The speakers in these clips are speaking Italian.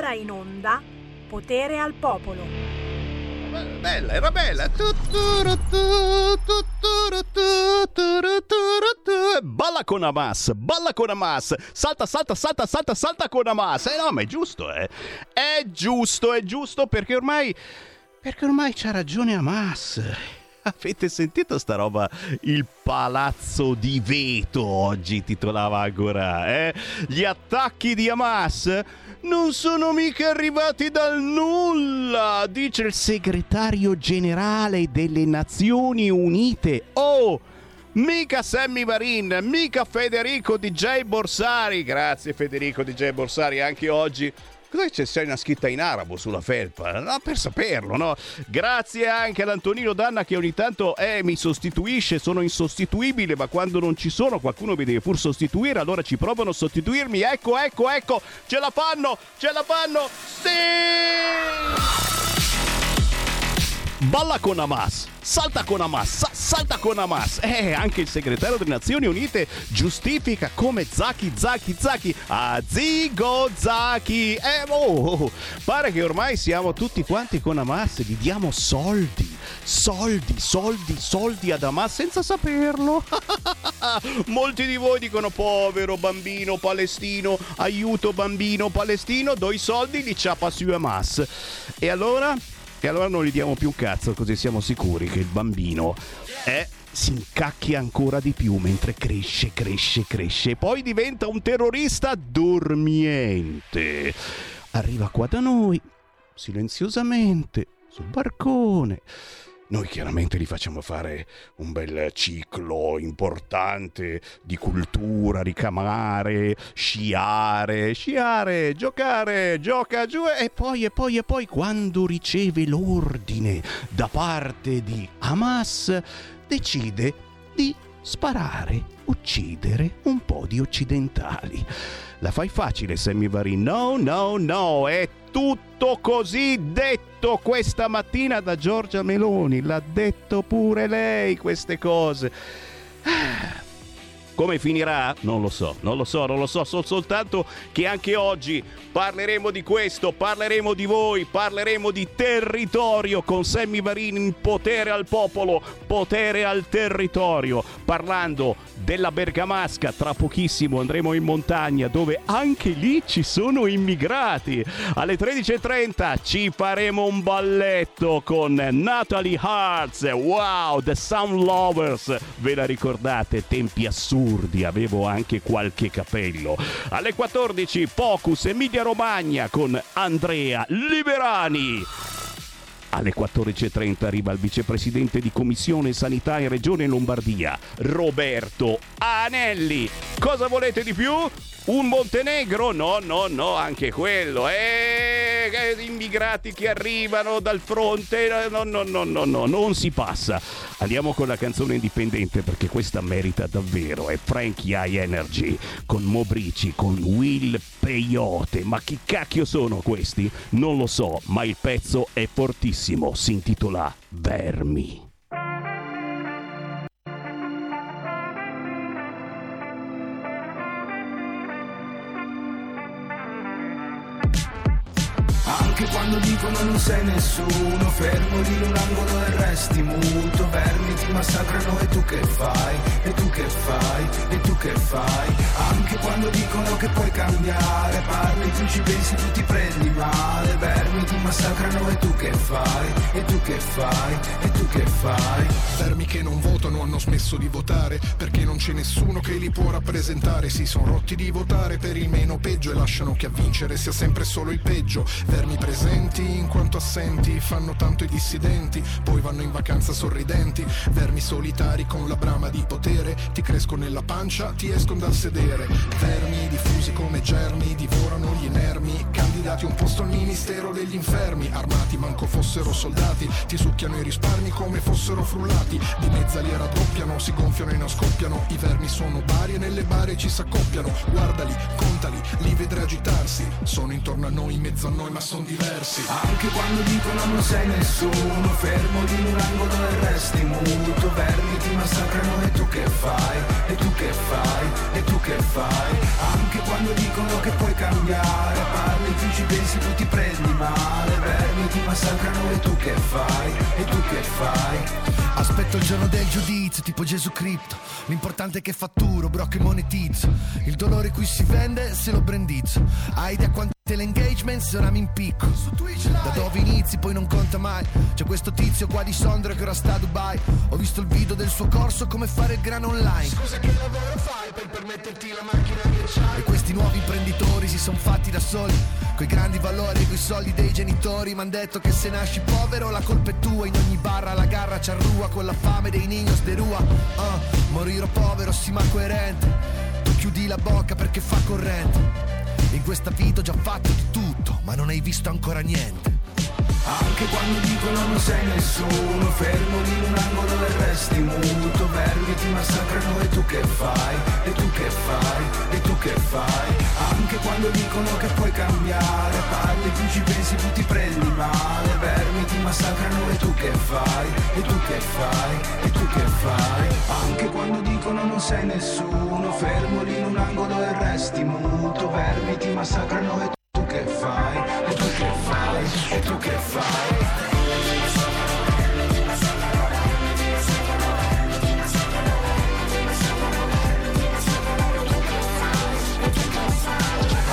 ora in onda Potere al Popolo. Bella, era bella. Balla con Hamas, balla con Hamas. Salta, salta, salta, salta, salta con Hamas. Eh no, ma è giusto, eh. È giusto, è giusto perché ormai... Perché ormai c'ha ragione Hamas. Avete sentito sta roba? Il palazzo di veto oggi titolava ancora, eh? Gli attacchi di Hamas non sono mica arrivati dal nulla, dice il segretario generale delle Nazioni Unite. Oh! Mica Sammy Varin, mica Federico DJ Borsari. Grazie Federico DJ Borsari, anche oggi Cos'è che c'è una scritta in arabo sulla felpa? No, per saperlo, no? Grazie anche ad Antonino Danna che ogni tanto eh, mi sostituisce, sono insostituibile, ma quando non ci sono qualcuno mi deve pur sostituire, allora ci provano a sostituirmi. Ecco, ecco, ecco, ce la fanno, ce la fanno. Sì! Balla con Hamas, salta con Hamas, sa- salta con Hamas. Eh, anche il segretario delle Nazioni Unite giustifica come Zaki, Zaki, Zaki. Ah, Zigo Zaki. Eh, oh, oh, pare che ormai siamo tutti quanti con Hamas, gli diamo soldi, soldi, soldi, soldi ad Hamas senza saperlo. Molti di voi dicono povero bambino palestino, aiuto bambino palestino, do i soldi, li ciapa su Hamas. E allora? E allora non gli diamo più un cazzo, così siamo sicuri che il bambino è si incacchia ancora di più mentre cresce, cresce, cresce e poi diventa un terrorista dormiente. Arriva qua da noi, silenziosamente, sul barcone noi chiaramente gli facciamo fare un bel ciclo importante di cultura, ricamare, sciare, sciare, giocare, gioca giù e poi e poi e poi quando riceve l'ordine da parte di Hamas decide di sparare, uccidere un po' di occidentali. La fai facile, Sammy Varin. No, no, no, è tutto così detto questa mattina da Giorgia Meloni. L'ha detto pure lei queste cose. Ah. Come finirà? Non lo so, non lo so, non lo so, so soltanto che anche oggi parleremo di questo, parleremo di voi, parleremo di territorio con Sammy Varini, potere al popolo, potere al territorio, parlando della Bergamasca, tra pochissimo andremo in montagna dove anche lì ci sono immigrati. Alle 13.30 ci faremo un balletto con Natalie Hartz, wow, The Sound Lovers, ve la ricordate? Tempi assurdi assurdi, avevo anche qualche capello. Alle 14 Focus Emilia Romagna con Andrea Liberani. Alle 14.30 arriva il vicepresidente di Commissione Sanità in Regione Lombardia, Roberto Anelli. Cosa volete di più? Un Montenegro? No, no, no, anche quello. Eh, eh, immigrati che arrivano dal fronte. No, no, no, no, no, non si passa. Andiamo con la canzone indipendente perché questa merita davvero. È Frankie High Energy con Mobrici, con Will Peyote. Ma chi cacchio sono questi? Non lo so, ma il pezzo è fortissimo. Si intitola Vermi. me. Dicono non sei nessuno Fermo lì in un angolo e resti muto Vermi ti massacrano e tu che fai? E tu che fai? E tu che fai? Anche quando dicono che puoi cambiare Parli, tu ci pensi, tu ti prendi male Vermi ti massacrano e tu che fai? E tu che fai? E tu che fai? Vermi che non votano hanno smesso di votare Perché non c'è nessuno che li può rappresentare Si sono rotti di votare per il meno peggio E lasciano che a vincere sia sempre solo il peggio Vermi presenti in quanto assenti fanno tanto i dissidenti poi vanno in vacanza sorridenti. Vermi solitari con la brama di potere ti crescono nella pancia ti escono dal sedere. Vermi diffusi come germi divorano gli inermi candidati un posto al ministero degli infermi. Armati manco fossero soldati ti succhiano i risparmi come fossero frullati. Di mezza li raddoppiano si gonfiano e non scoppiano. I vermi sono vari e nelle bare ci s'accoppiano. Guardali contali li vedrai agitarsi. Sono intorno a noi in mezzo a noi ma sono diversi. Anche quando dicono non sei nessuno Fermo di un angolo e resti muto. Vermi ti massacrano e tu che fai? E tu che fai? E tu che fai? Anche quando dicono che puoi cambiare Parli, ti ci pensi tu ti prendi male Vermi ti massacrano e tu che fai? E tu che fai? Aspetto il giorno del giudizio, tipo Gesù Cristo. L'importante è che fatturo, bro, che monetizzo. Il dolore qui si vende se lo brandizzo. Hai idea quante l'engagement se ora mi impicco. Da dove inizi poi non conta mai. C'è questo tizio qua di Sondra che ora sta a Dubai. Ho visto il video del suo corso, come fare il grano online. Scusa che lavoro fai per permetterti la macchina che c'hai? E questi nuovi imprenditori si sono fatti da soli. Coi grandi valori e coi soldi dei genitori. M'han detto che se nasci povero la colpa è tua. In ogni barra la garra c'arrua con la fame dei niños de rua. Uh, morirò povero, sì ma coerente. Tu chiudi la bocca perché fa corrente. In questa vita ho già fatto di tutto, ma non hai visto ancora niente. Anche quando dicono non sei nessuno Fermo in un angolo e resti muto Vermi ti massacrano e tu che fai? E tu che fai? E tu che fai? Anche quando dicono che puoi cambiare Parli più ci pensi più ti prendi male Vermi ti massacrano e tu che fai? E tu che fai? E tu che fai? Anche quando dicono non sei nessuno Fermo in un angolo e resti muto Vermi ti massacrano e tu che fai? E tu che fai? E tu che fai?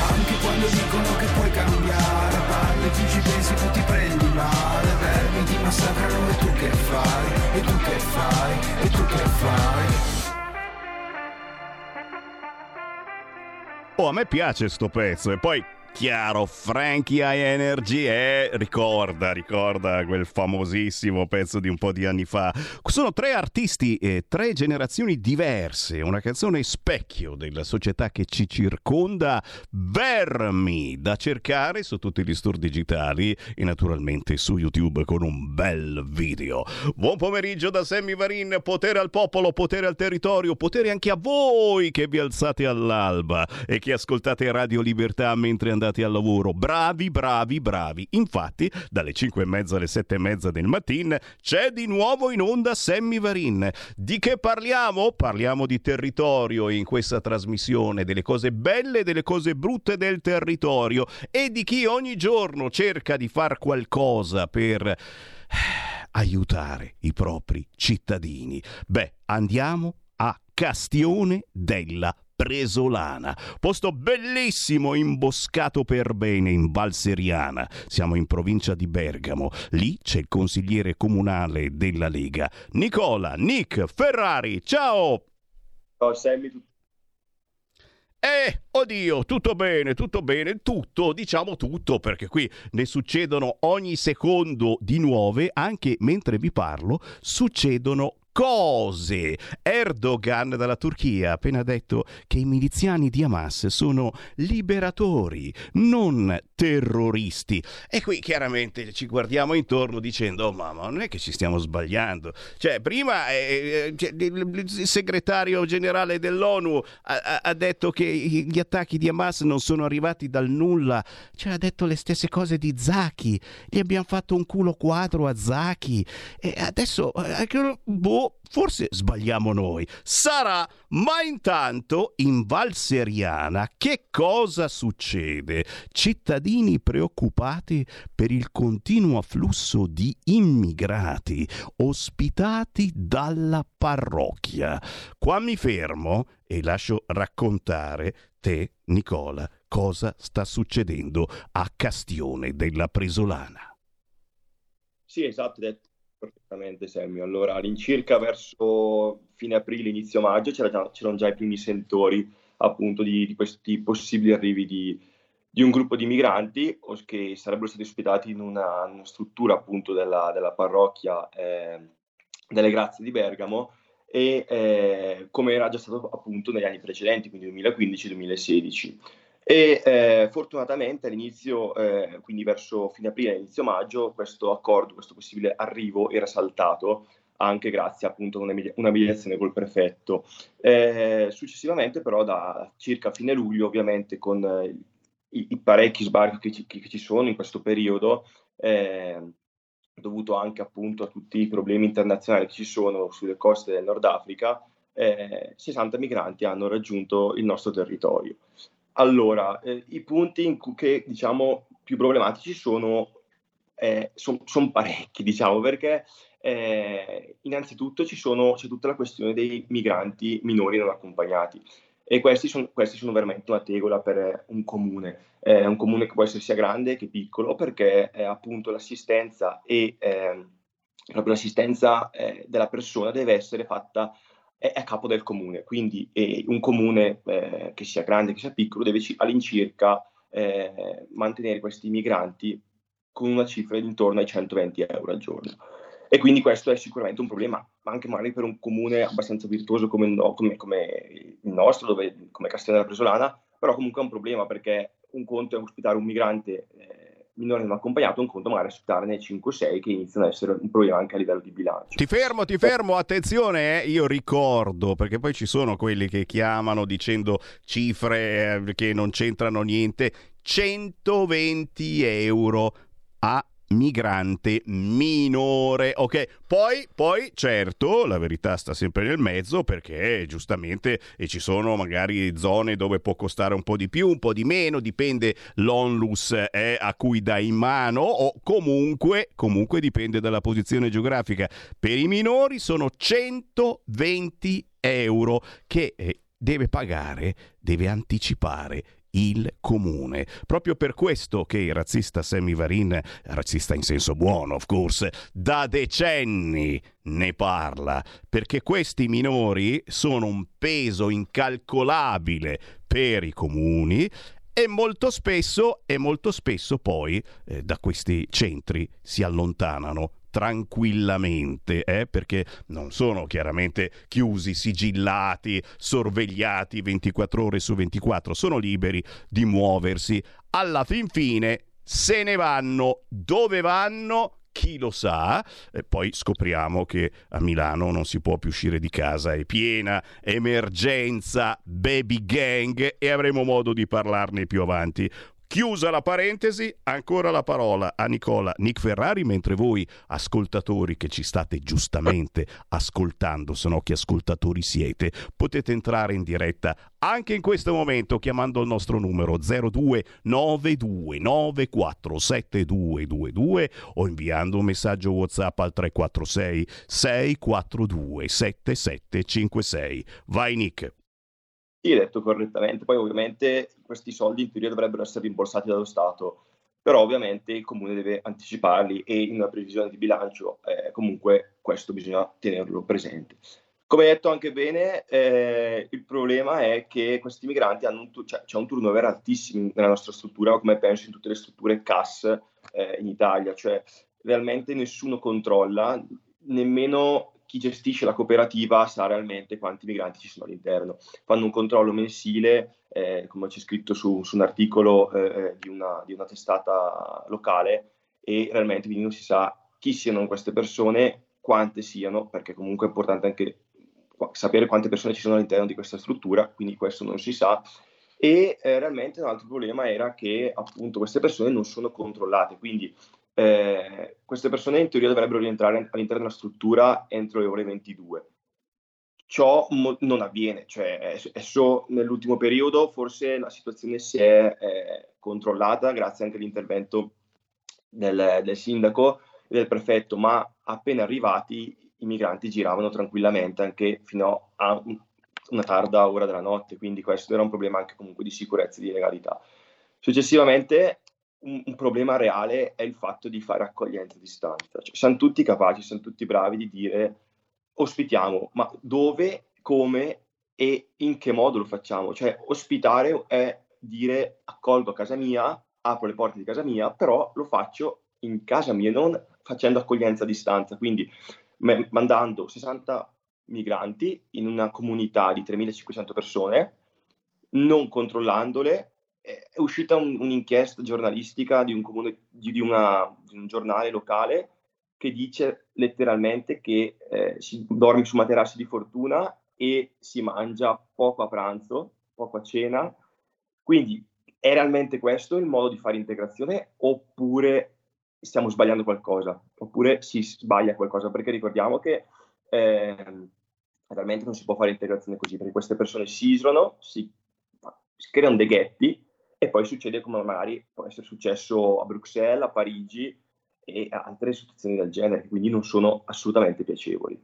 Anche quando dicono che puoi cambiare Parli, tu ci pensi, tu ti prendi male Vermi ti massacrano e tu che fai? E tu che fai? E tu che fai? Oh, a me piace sto pezzo e poi chiaro, Frankie High Energy è ricorda, ricorda quel famosissimo pezzo di un po' di anni fa. Sono tre artisti e tre generazioni diverse, una canzone specchio della società che ci circonda, vermi da cercare su tutti gli store digitali e naturalmente su YouTube con un bel video. Buon pomeriggio da Sammy Varin, potere al popolo, potere al territorio, potere anche a voi che vi alzate all'alba e che ascoltate Radio Libertà mentre andate al lavoro. Bravi, bravi, bravi. Infatti, dalle 5 e mezza alle 7 e mezza del mattino c'è di nuovo in onda Sammy Varin. Di che parliamo? Parliamo di territorio in questa trasmissione, delle cose belle e delle cose brutte del territorio e di chi ogni giorno cerca di far qualcosa per aiutare i propri cittadini. Beh, andiamo a Castione della Presolana, posto bellissimo imboscato per bene in Val Seriana. Siamo in provincia di Bergamo. Lì c'è il consigliere comunale della Lega, Nicola Nick Ferrari. Ciao! Ciao Sammy, tutto eh, oddio, tutto bene, tutto bene, tutto, diciamo tutto, perché qui ne succedono ogni secondo di nuove, anche mentre vi parlo, succedono cose. Erdogan dalla Turchia ha appena detto che i miliziani di Hamas sono liberatori, non terroristi. E qui chiaramente ci guardiamo intorno dicendo, oh mamma, non è che ci stiamo sbagliando. Cioè, prima eh, il segretario generale dell'ONU ha, ha, detto che gli attacchi di Hamas non sono arrivati dal nulla. Cioè, ha detto le stesse cose di Zaki. Gli abbiamo fatto un culo quadro a Zaki. E adesso, boh, forse sbagliamo noi. Sarà, ma intanto in Val Seriana che cosa succede? Cittadini preoccupati per il continuo afflusso di immigrati ospitati dalla parrocchia. Qua mi fermo e lascio raccontare te, Nicola, cosa sta succedendo a Castione della Presolana. Sì, esatto, perfettamente Sammy. Allora, all'incirca verso fine aprile, inizio maggio c'era c'erano già i primi sentori appunto di, di questi possibili arrivi di, di, un gruppo di migranti che sarebbero stati ospitati in una, una struttura appunto della, della parrocchia eh, delle Grazie di Bergamo e eh, come era già stato appunto negli anni precedenti, quindi 2015-2016 e eh, fortunatamente all'inizio, eh, quindi verso fine aprile, inizio maggio, questo accordo, questo possibile arrivo era saltato anche grazie appunto a una, mediazione col prefetto. Eh, successivamente però da circa fine luglio ovviamente con i, i, parecchi sbarchi che ci, che ci, sono in questo periodo, eh, dovuto anche appunto a tutti i problemi internazionali che ci sono sulle coste del Nord Africa, 60 eh, migranti hanno raggiunto il nostro territorio. Allora, eh, i punti cui che, diciamo, più problematici sono, eh, son, son parecchi, diciamo, perché eh, innanzitutto sono, c'è tutta la questione dei migranti minori non accompagnati e questi, son, questi sono veramente una tegola per un comune, eh, un comune che può essere sia grande che piccolo perché eh, appunto l'assistenza e ehm, proprio l'assistenza eh, della persona deve essere fatta è a capo del comune, quindi eh, un comune eh, che sia grande, che sia piccolo, deve all'incirca eh, mantenere questi migranti con una cifra di intorno ai 120 euro al giorno. E quindi questo è sicuramente un problema, anche magari per un comune abbastanza virtuoso come, no, come, come il nostro, dove, come Castellana Presolana, però comunque è un problema perché un conto è ospitare un migrante minore non accompagnato, un conto magari aspettarne 5-6 che iniziano ad essere un problema anche a livello di bilancio. Ti fermo, ti fermo, attenzione, eh, io ricordo, perché poi ci sono quelli che chiamano dicendo cifre eh, che non c'entrano niente, 120 euro a migrante minore. Ok, poi, poi, certo, la verità sta sempre nel mezzo perché giustamente ci sono magari zone dove può costare un po' di più, un po' di meno, dipende l'onlus eh, a cui dai in mano o comunque, comunque dipende dalla posizione geografica. Per i minori sono 120 euro che eh, deve pagare, deve anticipare il comune. Proprio per questo che il razzista Sammy Varin, razzista in senso buono, of course, da decenni ne parla, perché questi minori sono un peso incalcolabile per i comuni e molto spesso, e molto spesso poi eh, da questi centri si allontanano tranquillamente, eh? perché non sono chiaramente chiusi, sigillati, sorvegliati 24 ore su 24, sono liberi di muoversi. Alla fin fine se ne vanno dove vanno chi lo sa, e poi scopriamo che a Milano non si può più uscire di casa, è piena emergenza baby gang e avremo modo di parlarne più avanti. Chiusa la parentesi, ancora la parola a Nicola Nick Ferrari, mentre voi ascoltatori che ci state giustamente ascoltando, se no che ascoltatori siete, potete entrare in diretta anche in questo momento chiamando il nostro numero 0292947222 o inviando un messaggio WhatsApp al 346 642 7756. Vai Nick. Sì, detto correttamente. Poi ovviamente questi soldi in teoria dovrebbero essere rimborsati dallo Stato, però ovviamente il comune deve anticiparli e in una previsione di bilancio eh, comunque questo bisogna tenerlo presente. Come detto anche bene, eh, il problema è che questi migranti hanno un, cioè, c'è un turnover altissimo nella nostra struttura, come penso in tutte le strutture CAS eh, in Italia, cioè realmente nessuno controlla, nemmeno chi gestisce la cooperativa sa realmente quanti migranti ci sono all'interno. Fanno un controllo mensile, eh, come c'è scritto su, su un articolo eh, eh di, una, di, una, testata locale, e realmente quindi non si sa chi siano queste persone, quante siano, perché comunque è importante anche sapere quante persone ci sono all'interno di questa struttura, quindi questo non si sa. E eh, realmente un altro problema era che appunto queste persone non sono controllate, quindi eh, queste persone in teoria dovrebbero rientrare all'interno della struttura entro le ore 22. Ciò mo- non avviene, cioè adesso nell'ultimo periodo forse la situazione si è eh, controllata grazie anche all'intervento del, del sindaco e del prefetto, ma appena arrivati i migranti giravano tranquillamente anche fino a una tarda ora della notte, quindi questo era un problema anche comunque di sicurezza e di legalità. Successivamente un, un, problema reale è il fatto di fare accoglienza a distanza. Cioè, siamo tutti capaci, siamo tutti bravi di dire ospitiamo, ma dove, come e in che modo lo facciamo? Cioè, ospitare è dire accolgo a casa mia, apro le porte di casa mia, però lo faccio in casa mia, non facendo accoglienza a distanza. Quindi me, mandando 60 migranti in una comunità di 3.500 persone, non controllandole, è uscita un, un'inchiesta giornalistica di un, comune, di, di, una, di un giornale locale che dice letteralmente che eh, si dorme su materassi di fortuna e si mangia poco a pranzo, poco a cena. Quindi è realmente questo il modo di fare integrazione oppure stiamo sbagliando qualcosa? Oppure si sbaglia qualcosa? Perché ricordiamo che eh, realmente non si può fare integrazione così, perché queste persone si isolano, si, si creano dei ghetti e poi succede come magari può essere successo a Bruxelles, a Parigi e altre situazioni del genere, quindi non sono assolutamente piacevoli.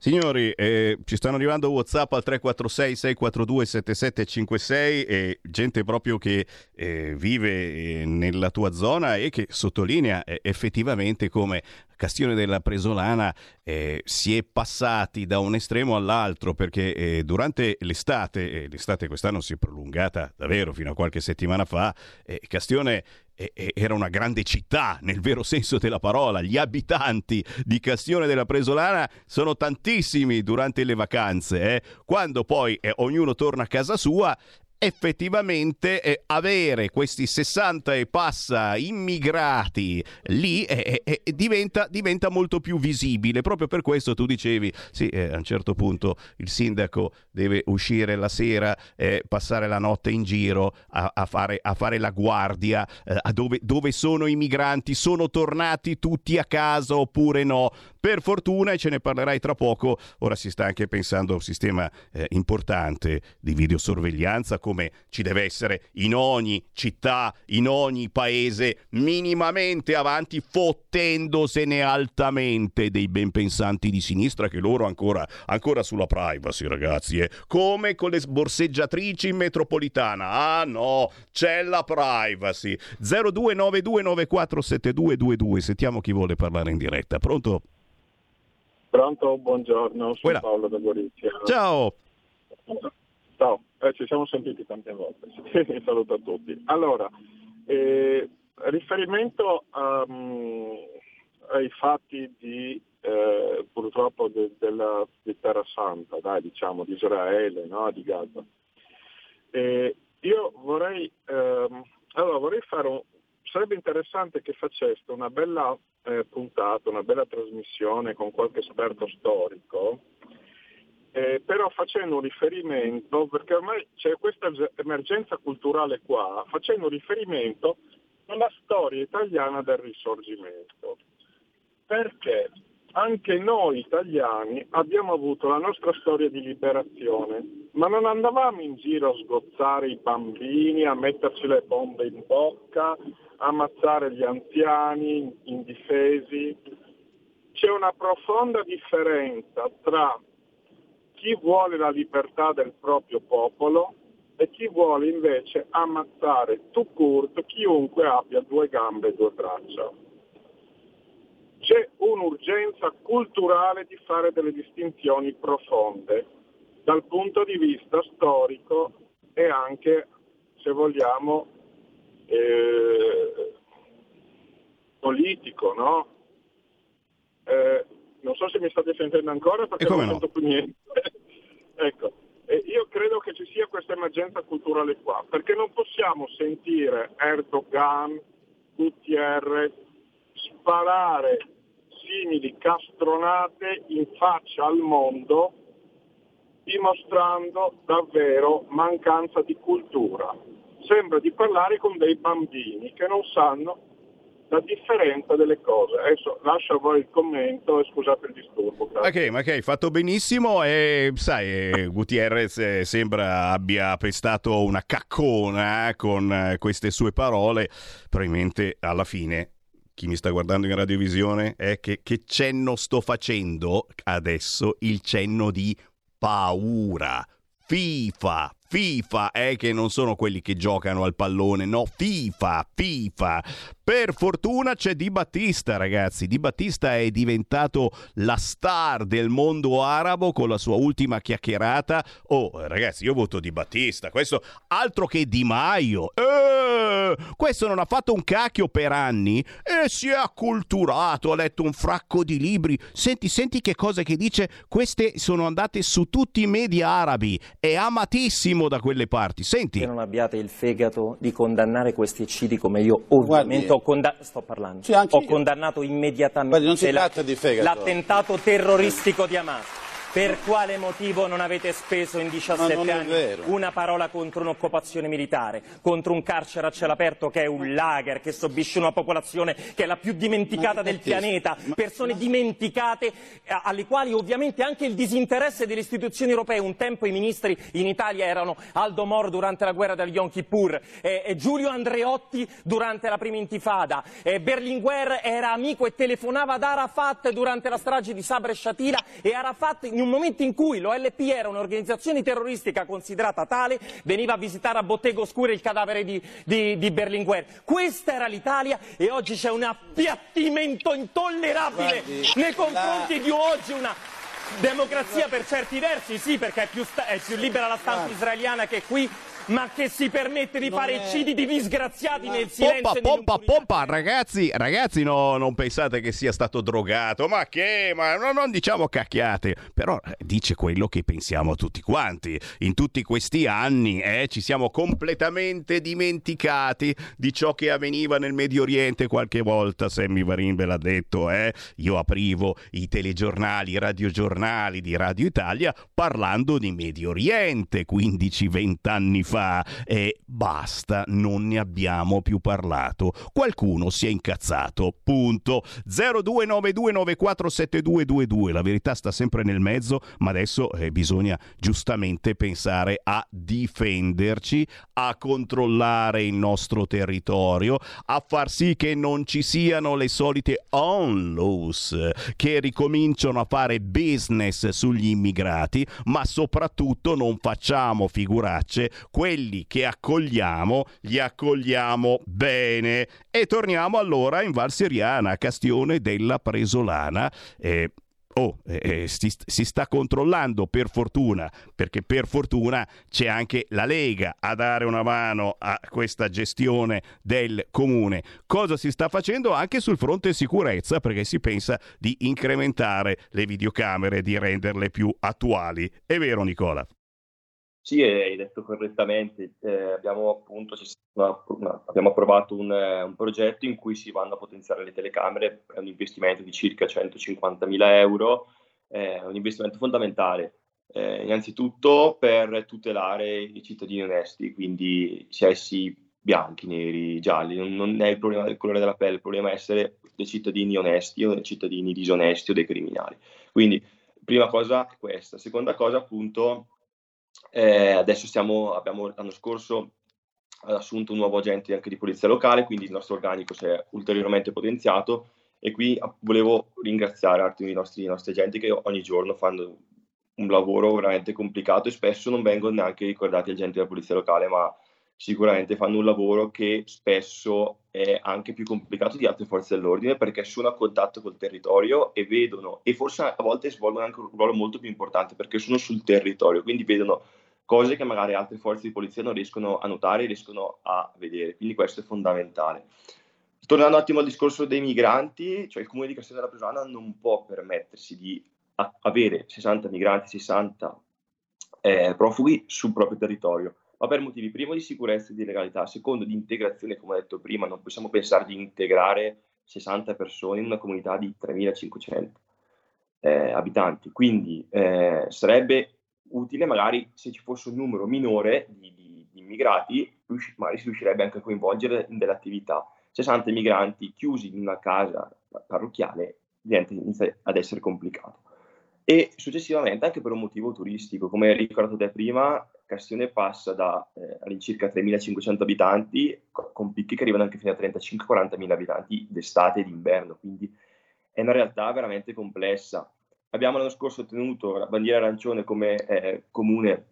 Signori, eh, ci stanno arrivando WhatsApp al 346 642 7756 e gente proprio che eh, vive eh, nella tua zona e che sottolinea eh, effettivamente come Castione della Presolana eh, si è passati da un estremo all'altro perché eh, durante l'estate, e l'estate quest'anno si è prolungata davvero fino a qualche settimana fa, Castione era una grande città nel vero senso della parola. Gli abitanti di Castione della Presolana sono tantissimi durante le vacanze. Eh? Quando poi eh, ognuno torna a casa sua, effettivamente eh, avere questi 60 e passa immigrati lì eh, eh, eh, diventa, diventa, molto più visibile. Proprio per questo tu dicevi, sì, eh, a un certo punto il sindaco deve uscire la sera, eh, passare la notte in giro a, a, fare, a fare, la guardia a dove, dove sono i migranti, sono tornati tutti a casa oppure no. Per fortuna, e ce ne parlerai tra poco, ora si sta anche pensando a un sistema importante di videosorveglianza come ci deve essere in ogni città, in ogni paese, minimamente avanti, fottendosene altamente dei ben pensanti di sinistra che loro ancora, ancora sulla privacy, ragazzi. Eh. Come con le borseggiatrici in metropolitana. Ah no, c'è la privacy. 0292947222. Sentiamo chi vuole parlare in diretta. Pronto? Pronto, buongiorno, sono Quella. Paolo da Gorizia. Ciao. Ciao, eh, ci siamo sentiti tante volte, saluto a tutti. Allora, eh, riferimento um, ai fatti di, eh, purtroppo de, della, di Terra Santa, dai, diciamo, di Israele, no? di Gaza. Eh, io vorrei, ehm, allora, vorrei fare un, sarebbe interessante che faceste una bella eh, puntata, una bella trasmissione con qualche esperto storico eh, però facendo riferimento, perché ormai c'è questa emergenza culturale qua, facendo riferimento alla storia italiana del risorgimento. Perché anche noi italiani abbiamo avuto la nostra storia di liberazione, ma non andavamo in giro a sgozzare i bambini, a metterci le bombe in bocca, a ammazzare gli anziani indifesi. C'è una profonda differenza tra chi vuole la libertà del proprio popolo e chi vuole invece ammazzare tout court chiunque abbia due gambe e due braccia. C'è un'urgenza culturale di fare delle distinzioni profonde dal punto di vista storico e anche, se vogliamo, eh, politico, no? Eh, non so se mi state sentendo ancora perché non no? sento più niente. ecco, e io credo che ci sia questa emergenza culturale qua, perché non possiamo sentire Erdogan, Gutierrez sparare simili castronate in faccia al mondo dimostrando davvero mancanza di cultura. Sembra di parlare con dei bambini che non sanno la differenza delle cose. Adesso lascio a voi il commento e scusate il disturbo. Ok, ma ok, hai fatto benissimo e sai, eh, Gutierrez eh, sembra abbia pestato una caccona eh, con queste sue parole, probabilmente alla fine chi mi sta guardando in radiovisione è che, che cenno sto facendo adesso? Il cenno di paura. FIFA, FIFA, eh, che non sono quelli che giocano al pallone, no, FIFA, FIFA. Per fortuna c'è Di Battista, ragazzi. Di Battista è diventato la star del mondo arabo con la sua ultima chiacchierata. Oh, ragazzi, io voto Di Battista. Questo altro che Di Maio. Eh, questo non ha fatto un cacchio per anni e si è acculturato, ha letto un fracco di libri. Senti, senti che cosa che dice. Queste sono andate su tutti i media arabi. È amatissimo da quelle parti. Senti. Che non abbiate il fegato di condannare questi eccidi come io ovviamente Guardi, ho, conda- sì, ho condannato immediatamente Guardi, la- l'attentato terroristico di Hamas. Per quale motivo non avete speso in 17 anni una parola contro un'occupazione militare, contro un carcere a cielo aperto che è un lager, che sobisce una popolazione che è la più dimenticata del pianeta, persone dimenticate eh, alle quali ovviamente anche il disinteresse delle istituzioni europee, un tempo i ministri in Italia erano Aldo Moro durante la guerra del Yom Kippur, eh, eh, Giulio Andreotti durante la prima intifada, eh, Berlinguer era amico e telefonava ad Arafat durante la strage di Sabra e Shatila e Arafat in un momento in cui l'OLP era un'organizzazione terroristica considerata tale veniva a visitare a Bottego Oscure il cadavere di, di, di Berlinguer. Questa era l'Italia e oggi c'è un appiattimento intollerabile Guardi, nei confronti la... di oggi una democrazia per certi versi, sì, perché è più, è più libera la stampa israeliana che qui, ma che si permette di non fare è... cidi di disgraziati ma... nel silenzio. Pompa, pompa, pompa, ragazzi, ragazzi, no, non pensate che sia stato drogato, ma che, ma no, non diciamo cacchiate, però eh, dice quello che pensiamo tutti quanti. In tutti questi anni eh, ci siamo completamente dimenticati di ciò che avveniva nel Medio Oriente qualche volta, Sammy Varin ve l'ha detto, eh? io aprivo i telegiornali, i radiogiornali di Radio Italia parlando di Medio Oriente 15-20 anni fa fa e basta, non ne abbiamo più parlato. Qualcuno si è incazzato, punto. 0292947222, la verità sta sempre nel mezzo, ma adesso eh, bisogna giustamente pensare a difenderci, a controllare il nostro territorio, a far sì che non ci siano le solite onlus che ricominciano a fare business sugli immigrati, ma soprattutto non facciamo figuracce quelli che accogliamo li accogliamo bene. E torniamo allora in Val Seriana, a Castione della Presolana. Eh, oh, eh, si, si, sta controllando per fortuna, perché per fortuna c'è anche la Lega a dare una mano a questa gestione del comune. Cosa si sta facendo anche sul fronte sicurezza, perché si pensa di incrementare le videocamere, di renderle più attuali. È vero Nicola? Sì, hai detto correttamente. Eh, abbiamo appunto abbiamo approvato un, un, progetto in cui si vanno a potenziare le telecamere, è un investimento di circa 150.000 euro, è un investimento fondamentale. Eh, innanzitutto per tutelare i cittadini onesti, quindi sia essi bianchi, neri, gialli, non, non è il problema del colore della pelle, il problema è essere dei cittadini onesti o dei cittadini disonesti o dei criminali. Quindi, prima cosa questa. Seconda cosa, appunto, eh, adesso stiamo, abbiamo l'anno scorso assunto un nuovo agente anche di polizia locale, quindi il nostro organico si è ulteriormente potenziato. E qui volevo ringraziare i nostri, nostri agenti che ogni giorno fanno un lavoro veramente complicato e spesso non vengono neanche ricordati agenti della polizia locale, ma sicuramente fanno un lavoro che spesso è anche più complicato di altre forze dell'ordine perché sono a contatto col territorio e vedono, e forse a volte svolgono anche un ruolo molto più importante perché sono sul territorio, quindi vedono cose che magari altre forze di polizia non riescono a notare, riescono a vedere, quindi questo è fondamentale. Tornando un attimo al discorso dei migranti, cioè il comune di Castello della Presana non può permettersi di avere 60 migranti, 60 eh, profughi sul proprio territorio ma per motivi primo di sicurezza e di legalità, secondo di integrazione, come ho detto prima, non possiamo pensare di integrare 60 persone in una comunità di 3.500 eh, abitanti, quindi eh, sarebbe utile magari se ci fosse un numero minore di, di, di immigrati, magari si riuscirebbe anche a coinvolgere in delle attività. 60 migranti chiusi in una casa parrocchiale inizia ad essere complicato e successivamente anche per un motivo turistico. Come ricordato te prima, Castione passa da eh, all'incirca 3.500 abitanti, con picchi che arrivano anche fino a 35-40.000 abitanti d'estate e d'inverno, quindi è una realtà veramente complessa. Abbiamo l'anno scorso ottenuto la bandiera arancione come eh, comune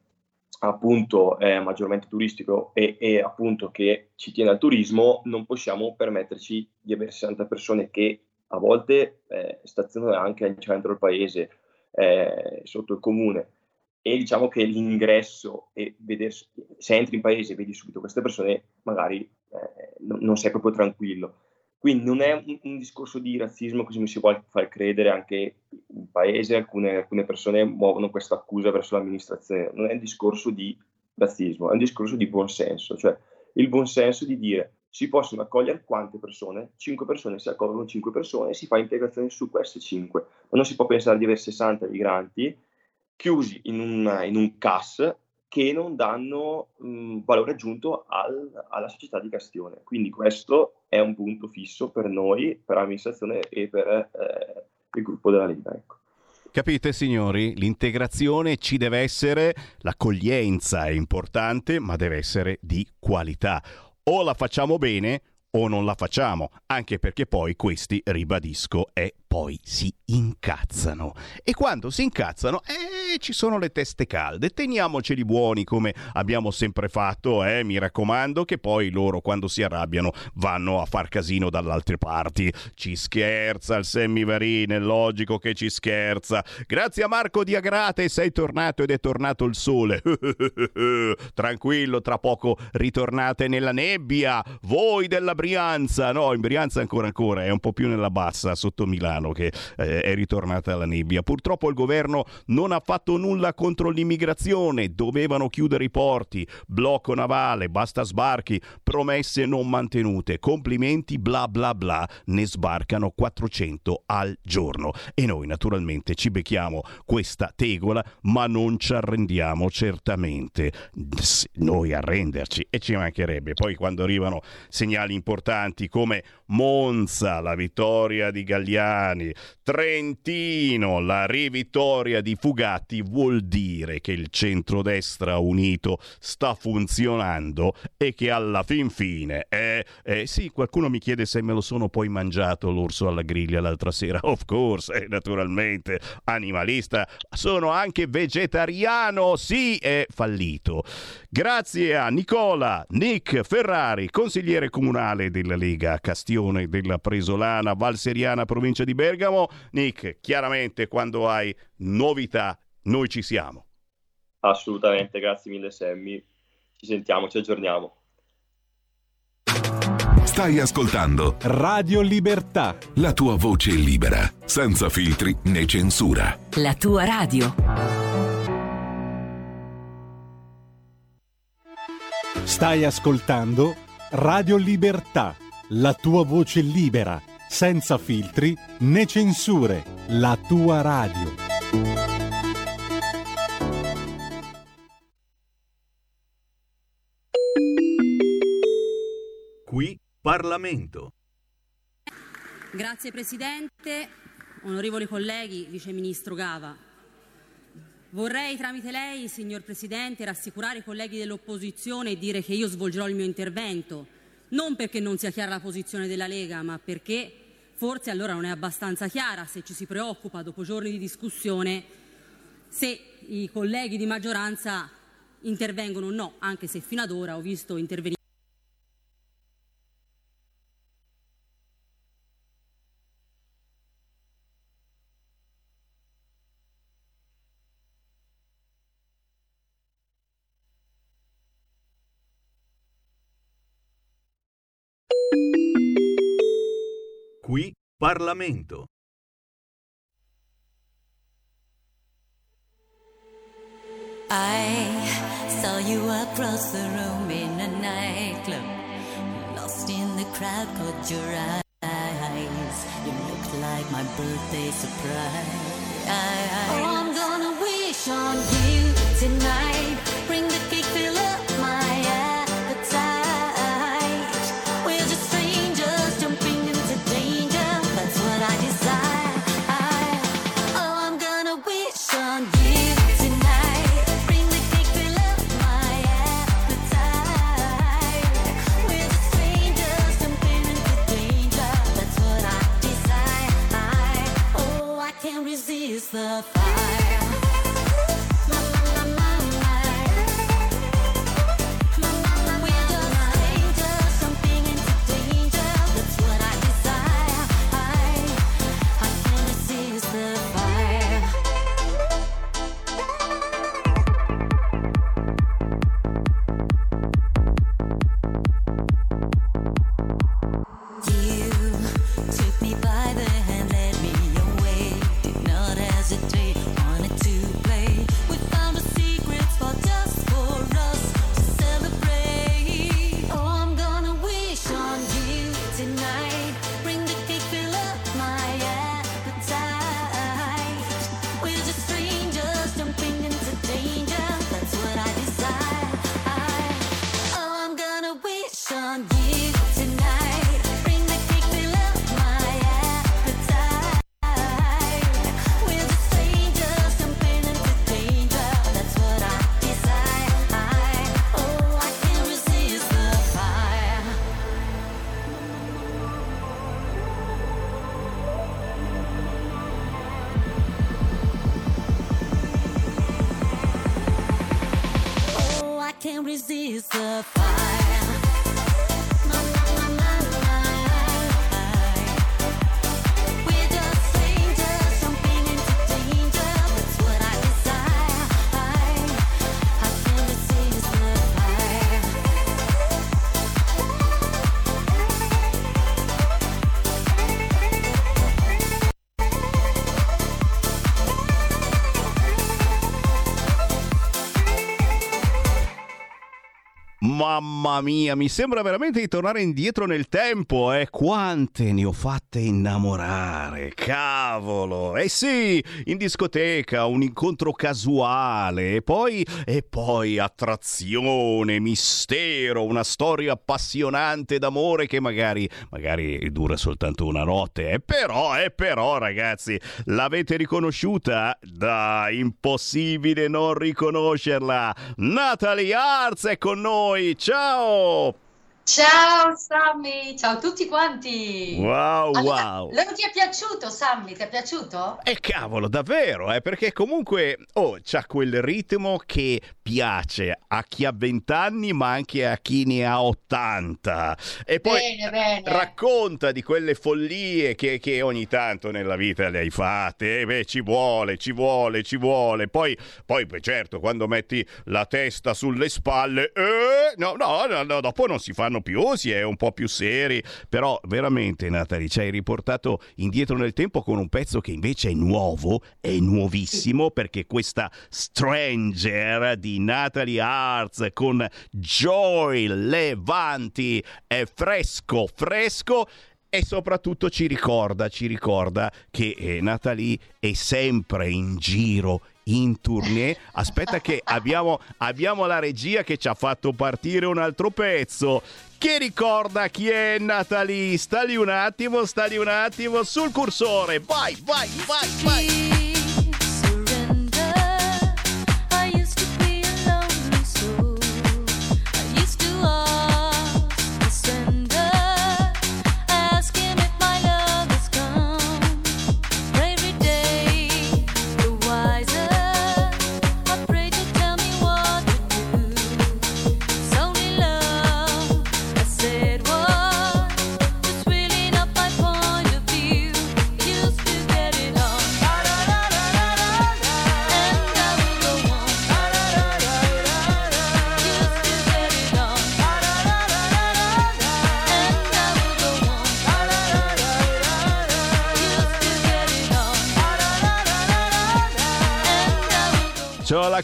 appunto eh, maggiormente turistico e, e, appunto che ci tiene al turismo, non possiamo permetterci di avere 60 persone che a volte eh, stazionano anche al centro del paese eh, sotto il comune. E diciamo che l'ingresso e vedere, se entri in paese e vedi subito queste persone magari eh, non, sei proprio tranquillo quindi non è un, un, discorso di razzismo così mi si vuole far credere anche in paese alcune, alcune persone muovono questa accusa verso l'amministrazione non è un discorso di razzismo è un discorso di buonsenso cioè il buonsenso di dire si possono accogliere quante persone? 5 persone si accolgono 5 persone e si fa integrazione su queste 5. Ma non si può pensare di avere 60 migranti chiusi in un, in un CAS che non danno mh, valore aggiunto al, alla società di gestione. Quindi questo è un punto fisso per noi, per l'amministrazione e per eh, il gruppo della Lega. Ecco. Capite signori? L'integrazione ci deve essere, l'accoglienza è importante, ma deve essere di qualità. O la facciamo bene o non la facciamo, anche perché poi questi, ribadisco, è poi si incazzano. E quando si incazzano, eh, ci sono le teste calde. Teniamoceli buoni come abbiamo sempre fatto, eh, mi raccomando, che poi loro quando si arrabbiano vanno a far casino dall'altre parti. Ci scherza il Semivarin, è logico che ci scherza. Grazie a Marco di Agrate, sei tornato ed è tornato il sole. Tranquillo, tra poco ritornate nella nebbia. Voi della Brianza, no, in Brianza ancora ancora, è un po' più nella bassa, sotto Milano Milano che eh, è ritornata la nebbia. Purtroppo il governo non ha fatto nulla contro l'immigrazione, dovevano chiudere i porti, blocco navale, basta sbarchi, promesse non mantenute, complimenti bla bla bla, ne sbarcano 400 al giorno e noi naturalmente ci becchiamo questa tegola, ma non ci arrendiamo certamente. Noi arrenderci e ci mancherebbe. Poi quando arrivano segnali importanti come Monza, la vittoria di Galliani, Milani, Trentino, la rivittoria di Fugatti vuol dire che il centrodestra unito sta funzionando e che alla fin fine è... Eh, sì, qualcuno mi chiede se me lo sono poi mangiato l'orso alla griglia l'altra sera. Of course, eh, naturalmente, animalista. Sono anche vegetariano, sì, è fallito. Grazie a Nicola Nick Ferrari, consigliere comunale della Lega Castione della Presolana, Valseriana, provincia di Bergamo. Nick, chiaramente quando hai novità, noi ci siamo. Assolutamente, grazie mille Sammy. Ci sentiamo, ci aggiorniamo. Stai ascoltando Radio Libertà. La tua voce libera, senza filtri né censura. La tua radio. Stai ascoltando Radio Libertà. La tua voce libera senza filtri né censure, la tua radio. Qui Parlamento. Grazie Presidente, onorevoli colleghi, Vice Ministro Gava. Vorrei tramite lei, signor Presidente, rassicurare i colleghi dell'opposizione e dire che io svolgerò il mio intervento non perché non sia chiara la posizione della Lega, ma perché forse allora non è abbastanza chiara se ci si preoccupa dopo giorni di discussione se i colleghi di maggioranza intervengono o no, anche se fino ad ora ho visto intervenire. Parlamento. I saw you across the room in a nightclub, lost in the crowd, caught your eyes. You looked like my birthday surprise. Oh, I'm gonna wish on you tonight. Bring is the Mamma mia, mi sembra veramente di tornare indietro nel tempo, eh? Quante ne ho fatte innamorare, cavolo! Eh sì, in discoteca, un incontro casuale, e poi, e poi attrazione, mistero, una storia appassionante d'amore che magari, magari dura soltanto una notte, eh? Però, eh, però, ragazzi, l'avete riconosciuta? Dai, impossibile non riconoscerla! Natalie Arz è con noi! Ciao! Ciao Sammy, ciao a tutti quanti. Wow, Allora, wow. Allora ti è piaciuto Sammy? Ti è piaciuto? E cavolo, davvero, eh, perché comunque oh, c'ha quel ritmo che piace a chi ha 20 anni, ma anche a chi ne ha 80. E poi Bene, bene. racconta di quelle follie che, che ogni tanto nella vita le hai fatte. E beh, ci vuole, ci vuole, ci vuole. Poi, poi certo, quando metti la testa sulle spalle, eh, no, no, no, no, dopo non si fanno più, si è un po' più seri. Però veramente, Natalie, ci hai riportato indietro nel tempo con un pezzo che invece è nuovo, è nuovissimo, perché questa Stranger di Natalie Arts con Joy Levanti è fresco, fresco e soprattutto ci ricorda, ci ricorda che eh, Natalie è sempre in giro in tournée. Aspetta che abbiamo, abbiamo la regia che ci ha fatto partire un altro pezzo che ricorda chi è Natalie. Sta lì un attimo, sta lì un attimo sul cursore. Vai, vai, vai, vai.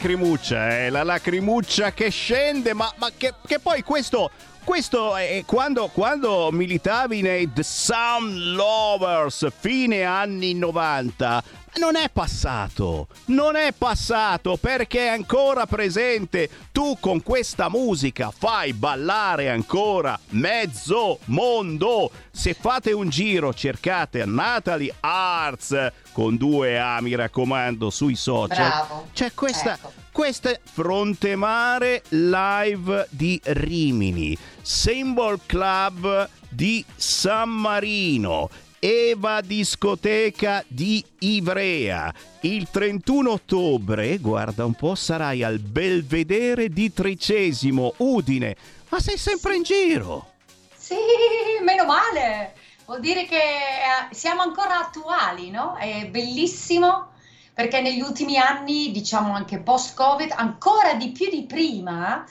Lacrimuccia, eh, la lacrimuccia che scende, ma, ma che, che poi questo, questo è quando, quando militavi nei The Sound Lovers, fine anni 90, non è passato, non è passato perché è ancora presente. Tu con questa musica fai ballare ancora mezzo mondo. Se fate un giro, cercate Natalie Arts con due A, mi raccomando, sui social. Bravo. C'è questa, Ecco. questa è Fronte Mare Live di Rimini, Symbol Club di San Marino, Eva Discoteca di Ivrea. Il 31 ottobre, guarda un po', sarai al Belvedere di Tricesimo, Udine. Ma sei sempre in giro. Sì, meno male. Vuol dire che eh, siamo ancora attuali, no? È bellissimo perché negli ultimi anni, diciamo anche post-Covid, ancora di più di prima,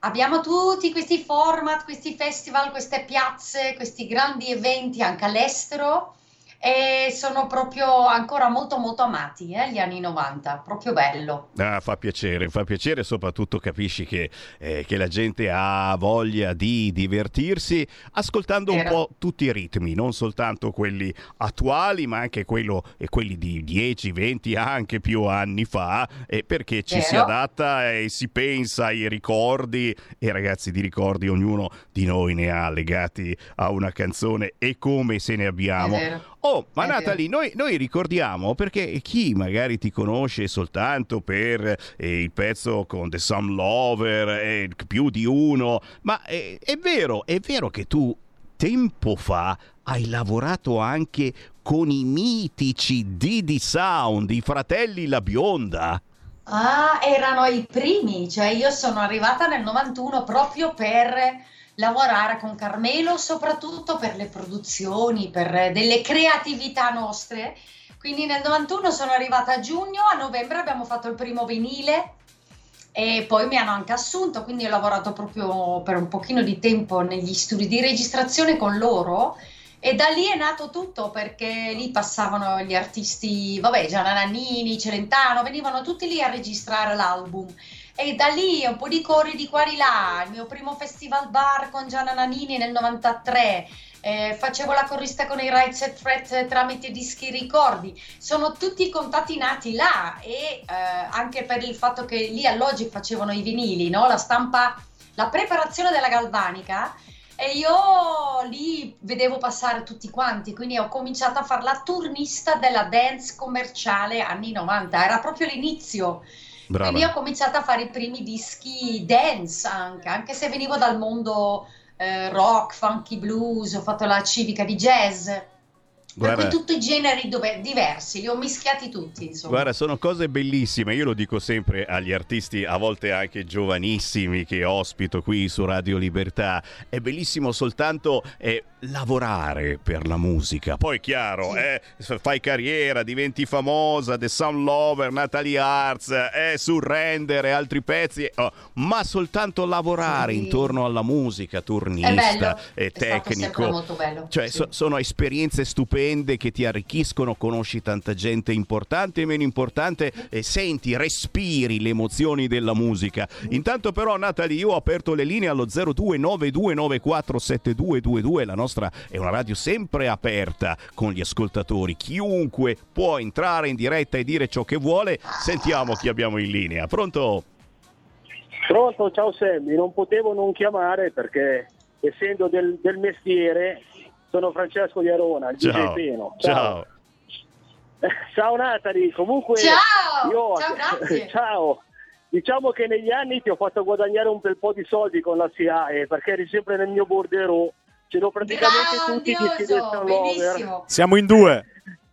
abbiamo tutti questi format, questi festival, queste piazze, questi grandi eventi anche all'estero e sono proprio ancora molto molto amati eh, gli anni 90, proprio bello. Ah, fa piacere, fa piacere, soprattutto capisci che, eh, che la gente ha voglia di divertirsi ascoltando un Vero. po' tutti i ritmi, non soltanto quelli attuali, ma anche quello, e quelli di 10, 20, anche più anni fa, eh, perché ci si Vero. adatta e si pensa ai ricordi e ragazzi di ricordi ognuno di noi ne ha legati a una canzone e come se ne abbiamo. Oh, ma È Natalie, noi, noi ricordiamo perché chi magari ti conosce soltanto per eh, il pezzo con The Some Lover, eh, più di uno, ma eh, è vero, è vero che tu tempo fa hai lavorato anche con i mitici Didi Sound, i fratelli La Bionda. Ah, erano i primi, cioè io sono arrivata nel 91 proprio per lavorare con Carmelo, soprattutto per le produzioni, per delle creatività nostre. Quindi nel 91 sono arrivata a giugno, a novembre abbiamo fatto il primo vinile e poi mi hanno anche assunto, quindi ho lavorato proprio per un pochino di tempo negli studi di registrazione con loro e da lì è nato tutto perché lì passavano gli artisti, vabbè, Gianna Nannini, Celentano, venivano tutti lì a registrare l'album. E da lì un po' di cori di qua di là, il mio primo festival bar con Gianna Nannini nel 93, eh, facevo la corrista con i Right Set Fret tramite dischi ricordi, sono tutti contatti nati là e eh, anche per il fatto che lì all'oggi facevano i vinili, no? la stampa, la preparazione della galvanica. E io lì vedevo passare tutti quanti, quindi ho cominciato a fare la turnista della dance commerciale anni 90, era proprio l'inizio. Brava. Quindi ho cominciato a fare i primi dischi dance anche, anche se venivo dal mondo eh, rock, funky blues, ho fatto la civica di jazz, per Guarda. cui tutti i generi dove- diversi, li ho mischiati tutti, insomma. Guarda, sono cose bellissime. Io lo dico sempre agli artisti, a volte anche giovanissimi che ospito qui su Radio Libertà. È bellissimo soltanto eh, lavorare per la musica. Poi, chiaro, eh, fai carriera, diventi famosa, The Sound Lover, Natalie Arts, eh, Surrender e altri pezzi. oh, ma soltanto lavorare Sì. intorno alla musica, È turnista, e è tecnico. Cioè, sì. so- sono esperienze stupende che ti arricchiscono, conosci tanta gente importante e meno importante e senti, respiri le emozioni della musica. Intanto però, Natalie, io ho aperto le linee allo 0292947222, la nostra è una radio sempre aperta con gli ascoltatori. Chiunque può entrare in diretta e dire ciò che vuole. Sentiamo chi abbiamo in linea. Pronto? Pronto, ciao Sammy, non potevo non chiamare perché essendo del, del mestiere sono Francesco di Arona, il DJ Ciao. Peno. Ciao. Ciao Natali, comunque Ciao, io- ciao, grazie. ciao. Diciamo che negli anni ti ho fatto guadagnare un bel po' di soldi con la SIAE perché eri sempre nel mio borderò, c'erano praticamente tutti i dischi del Grandioso, Sound Lover. bellissimo. Siamo in due.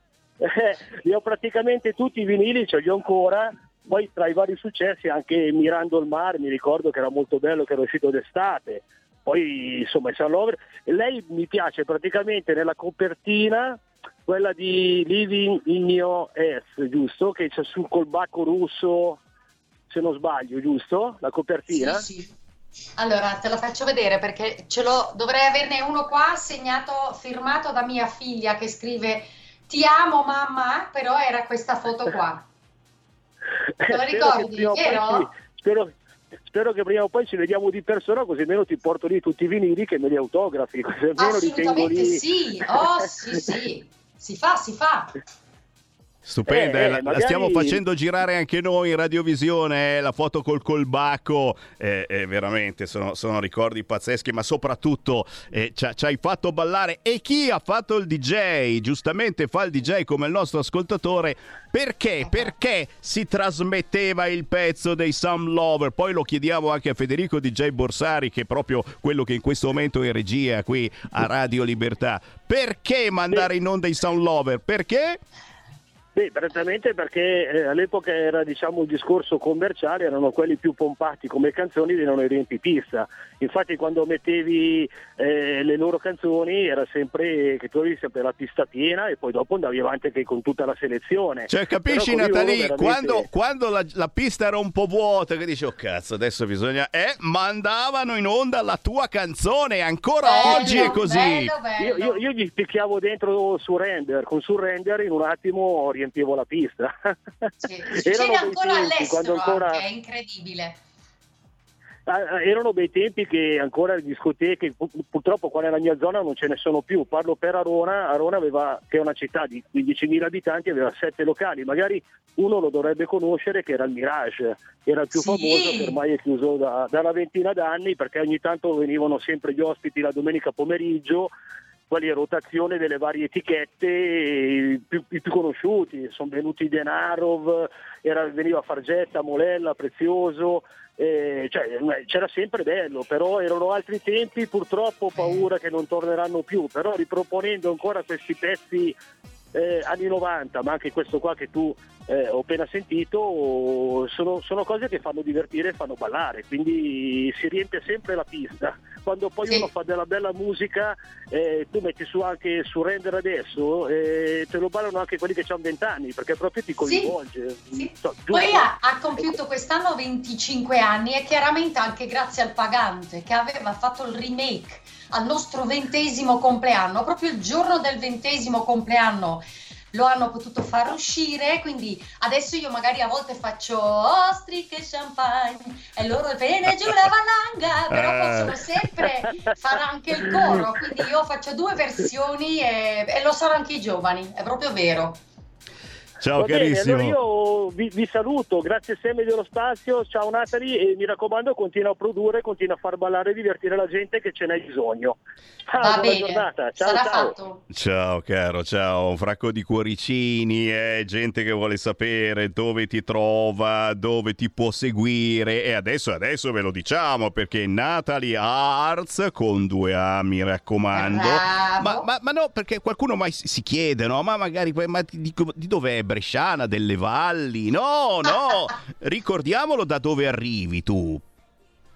Eh, li ho praticamente tutti i vinili, ce li ho ancora. Poi tra i vari successi anche Mirando il Mar, mi ricordo che era molto bello, che era uscito d'estate. Poi insomma il Lover. Lei mi piace praticamente nella copertina, quella di Living in Your S, giusto? Che c'è sul colbacco russo, se non sbaglio, giusto? La copertina? Sì, sì. Allora, te lo faccio vedere perché ce l'ho, dovrei averne uno qua segnato, firmato da mia figlia che scrive Ti amo mamma, però era questa foto qua. Te lo ricordi, vero? spero, spero che prima o poi ci vediamo di persona così almeno ti porto lì tutti i vinili che me li autografi, li Assolutamente lì. sì, oh sì sì, si fa, si fa. Stupenda, Eh, eh, la, la magari- stiamo facendo girare anche noi in radiovisione, eh, la foto col colbacco, eh, eh, veramente sono, sono ricordi pazzeschi, ma soprattutto eh, ci hai fatto ballare. E chi ha fatto il DJ, giustamente fa il DJ come il nostro ascoltatore, perché? Perché si trasmetteva il pezzo dei Some Lover, poi lo chiediamo anche a Federico DJ Borsari che è proprio quello che in questo momento è in regia qui a Radio Libertà, perché mandare in onda i Sound Lover? Perché? Beh, prettamente perché eh, all'epoca era diciamo il discorso commerciale, erano quelli più pompati come canzoni erano i riempipista. Infatti quando mettevi eh, le loro canzoni era sempre che tu avevi sempre la pista piena e poi dopo andavi avanti anche con tutta la selezione. Cioè, capisci Natalie, veramente- quando, quando la, la pista era un po' vuota, che dici, oh cazzo, adesso bisogna... Eh, mandavano in onda la tua canzone, ancora oggi è così. Io, io- io gli picchiavo dentro Surrender, con Surrender in un attimo riempivo la pista. Succede bei ancora tempi, all'estero, ancora- è incredibile. Ah, erano bei tempi che ancora le discoteche, pu- purtroppo qua nella mia zona non ce ne sono più. Parlo per Arona, Arona aveva, che è una città di 15.000 abitanti, aveva sette locali. Magari uno lo dovrebbe conoscere che era il Mirage, era il più Sì. famoso che ormai è chiuso da, da una ventina d'anni perché ogni tanto venivano sempre gli ospiti la domenica pomeriggio quelli a rotazione delle varie etichette, i più, i più conosciuti, sono venuti Denarov, era- veniva Fargetta, Molella, Prezioso, eh, cioè, eh, c'era sempre bello, però erano altri tempi, purtroppo ho paura che non torneranno più, però riproponendo ancora questi pezzi eh, anni 90, ma anche questo qua che tu eh, ho appena sentito, sono, sono cose che fanno divertire e fanno ballare, quindi si riempie sempre la pista. Quando poi uno fa della bella musica, eh, tu metti su anche su render adesso, eh, te lo ballano anche quelli che hanno 20 anni, perché proprio ti coinvolge. So, giusto? Poi ha, ha compiuto quest'anno 25 anni e chiaramente anche grazie al pagante che aveva fatto il remake al nostro ventesimo compleanno, proprio il giorno del ventesimo compleanno lo hanno potuto far uscire, quindi adesso io magari a volte faccio ostriche e champagne e loro bene giù la valanga, però Eh. possono sempre fare anche il coro, quindi io faccio due versioni e, e lo sanno anche i giovani, è proprio vero. Ciao Va bene, carissimo. allora io vi, vi saluto, grazie Semi dello spazio, ciao Natali e mi raccomando continua a produrre, continua a far ballare e divertire la gente che ce n'è bisogno. Ciao, Va buona bene, giornata, ciao sarà ciao. fatto. Ciao caro, ciao, un fracco di cuoricini, eh, gente che vuole sapere dove ti trova, dove ti può seguire e adesso, adesso ve lo diciamo perché Natalie Arts con due A mi raccomando. Ma, ma- ma no, perché qualcuno mai si chiede, no? Ma magari ma di, di- di dov'è Bresciana, delle valli? No, no, ricordiamolo da dove arrivi tu.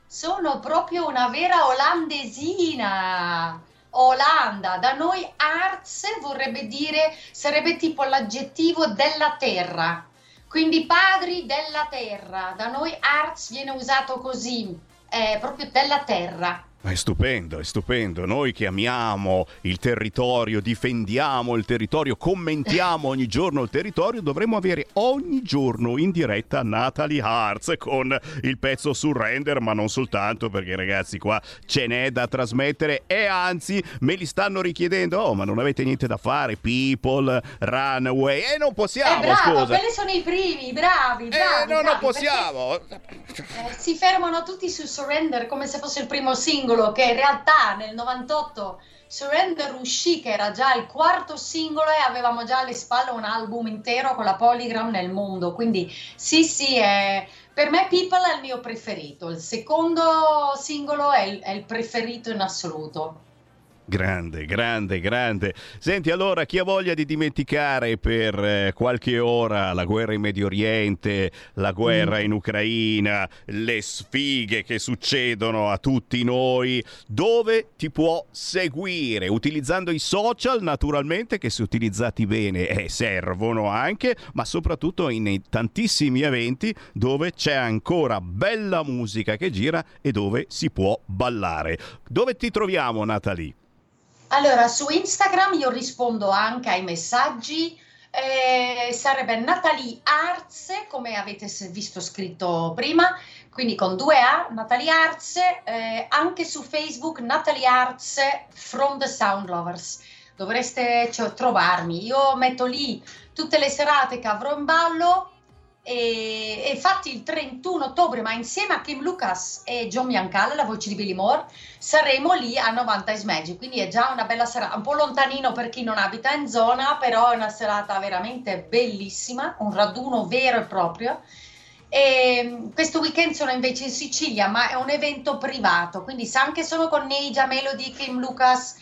Sono proprio una vera olandesina. Olanda, da noi arts vorrebbe dire, sarebbe tipo l'aggettivo della terra. Quindi padri della terra. Da noi arts viene usato così, è proprio della terra. Ma è stupendo, è stupendo. Noi che amiamo il territorio, difendiamo il territorio, commentiamo ogni giorno il territorio, dovremmo avere ogni giorno in diretta Natalie Hartz con il pezzo Surrender, ma non soltanto perché ragazzi qua ce n'è da trasmettere e anzi me li stanno richiedendo. Oh, ma non avete niente da fare, People, Runaway. E non possiamo, eh, bravo, scusa. quelli sono i primi, bravi, bravi. no, non bravi, possiamo. perché, eh, si fermano tutti su Surrender come se fosse il primo singolo, che in realtà nel 98 Surrender uscì, che era già il quarto singolo e avevamo già alle spalle un album intero con la Polygram nel mondo. Quindi sì, sì, è- per me People è il mio preferito. Il secondo singolo è il, è il preferito in assoluto. Grande, grande, grande. Senti, allora, chi ha voglia di dimenticare per eh, qualche ora la guerra in Medio Oriente, la guerra in Ucraina, le sfighe che succedono a tutti noi, dove ti può seguire? Utilizzando i social, naturalmente, che se utilizzati bene eh, servono anche, ma soprattutto in tantissimi eventi dove c'è ancora bella musica che gira e dove si può ballare. Dove ti troviamo, Natalie? Allora, su Instagram io rispondo anche ai messaggi, eh, sarebbe Natalie Arze, come avete visto scritto prima, quindi con due A, Natalie Arze, eh, anche su Facebook Natalie Arze from the Sound Lovers. Dovreste cioè, trovarmi, io metto lì tutte le serate che avrò in ballo e, infatti il 31 ottobre, ma insieme a Kim Lucas e John Biancale, la voce di Billy Moore, saremo lì a 90 is Magic, quindi è già una bella serata, un po' lontanino per chi non abita in zona, però è una serata veramente bellissima, un raduno vero e proprio. E mm, questo weekend sono invece in Sicilia, ma è un evento privato, quindi se anche sono con Neija, Melody, Kim Lucas,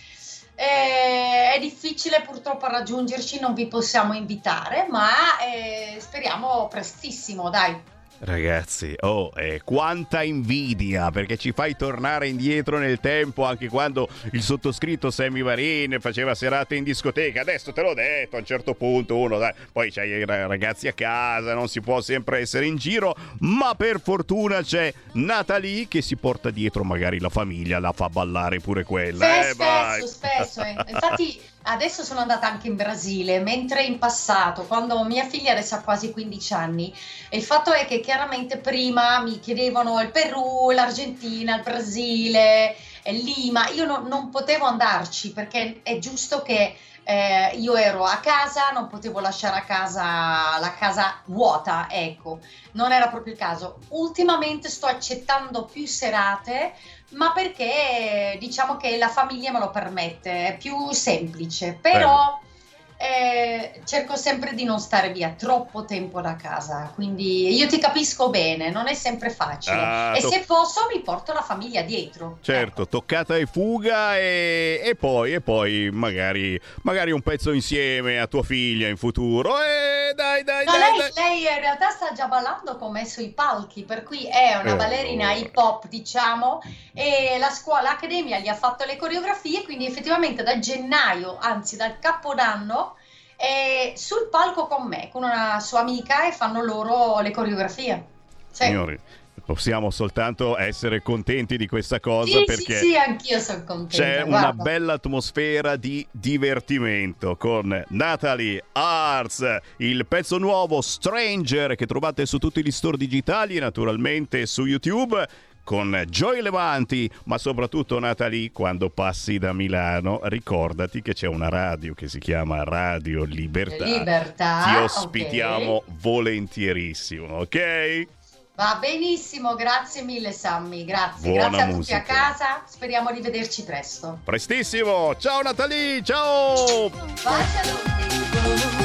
Eh, è difficile purtroppo raggiungerci, non vi possiamo invitare, ma eh, speriamo prestissimo, dai. Ragazzi, oh, eh, quanta invidia perché ci fai tornare indietro nel tempo anche quando il sottoscritto Sammy Varin faceva serate in discoteca. Adesso te l'ho detto, a un certo punto uno, dai, poi c'hai i ragazzi a casa, non si può sempre essere in giro, ma per fortuna c'è Natalie che si porta dietro magari la famiglia, la fa ballare pure quella. Sì, eh, spesso, vai. spesso. eh. Infatti adesso sono andata anche in Brasile, mentre in passato, quando mia figlia adesso ha quasi 15 anni, il fatto è che chiaramente prima mi chiedevano il Perù, l'Argentina, il Brasile, eh, Lima, io no- non potevo andarci perché è giusto che eh, io ero a casa, non potevo lasciare a casa la casa vuota, ecco, non era proprio il caso. Ultimamente sto accettando più serate, ma perché diciamo che la famiglia me lo permette, è più semplice, però eh, cerco sempre di non stare via troppo tempo da casa, quindi io ti capisco bene, non è sempre facile. Ah, e to- se posso mi porto la famiglia dietro. Certo, toccata e fuga e, e poi, e poi magari, magari un pezzo insieme a tua figlia in futuro. E dai, dai, No, dai, lei, dai. lei in realtà sta già ballando con me sui palchi, per cui è una Eh, ballerina allora. hip hop, diciamo, e la scuola, l'accademia gli ha fatto le coreografie, quindi effettivamente da gennaio, anzi dal capodanno, è sul palco con me, con una sua amica e fanno loro le coreografie. Sì. Signori, possiamo soltanto essere contenti di questa cosa Sì, perché sì, sì, anch'io sono contenta. c'è una guarda. bella atmosfera di divertimento con Natalie Arts, il pezzo nuovo Stranger che trovate su tutti gli store digitali e naturalmente su YouTube. Con Joy Levanti, ma soprattutto Natalie, quando passi da Milano, ricordati che c'è una radio che si chiama Radio Libertà. Libertà, Ti ospitiamo volentierissimo, ok? Va benissimo, grazie mille Sammy, grazie. Buona grazie a tutti musica. a casa, speriamo di vederci presto. Prestissimo! Ciao Natalie, ciao! Baci a tutti.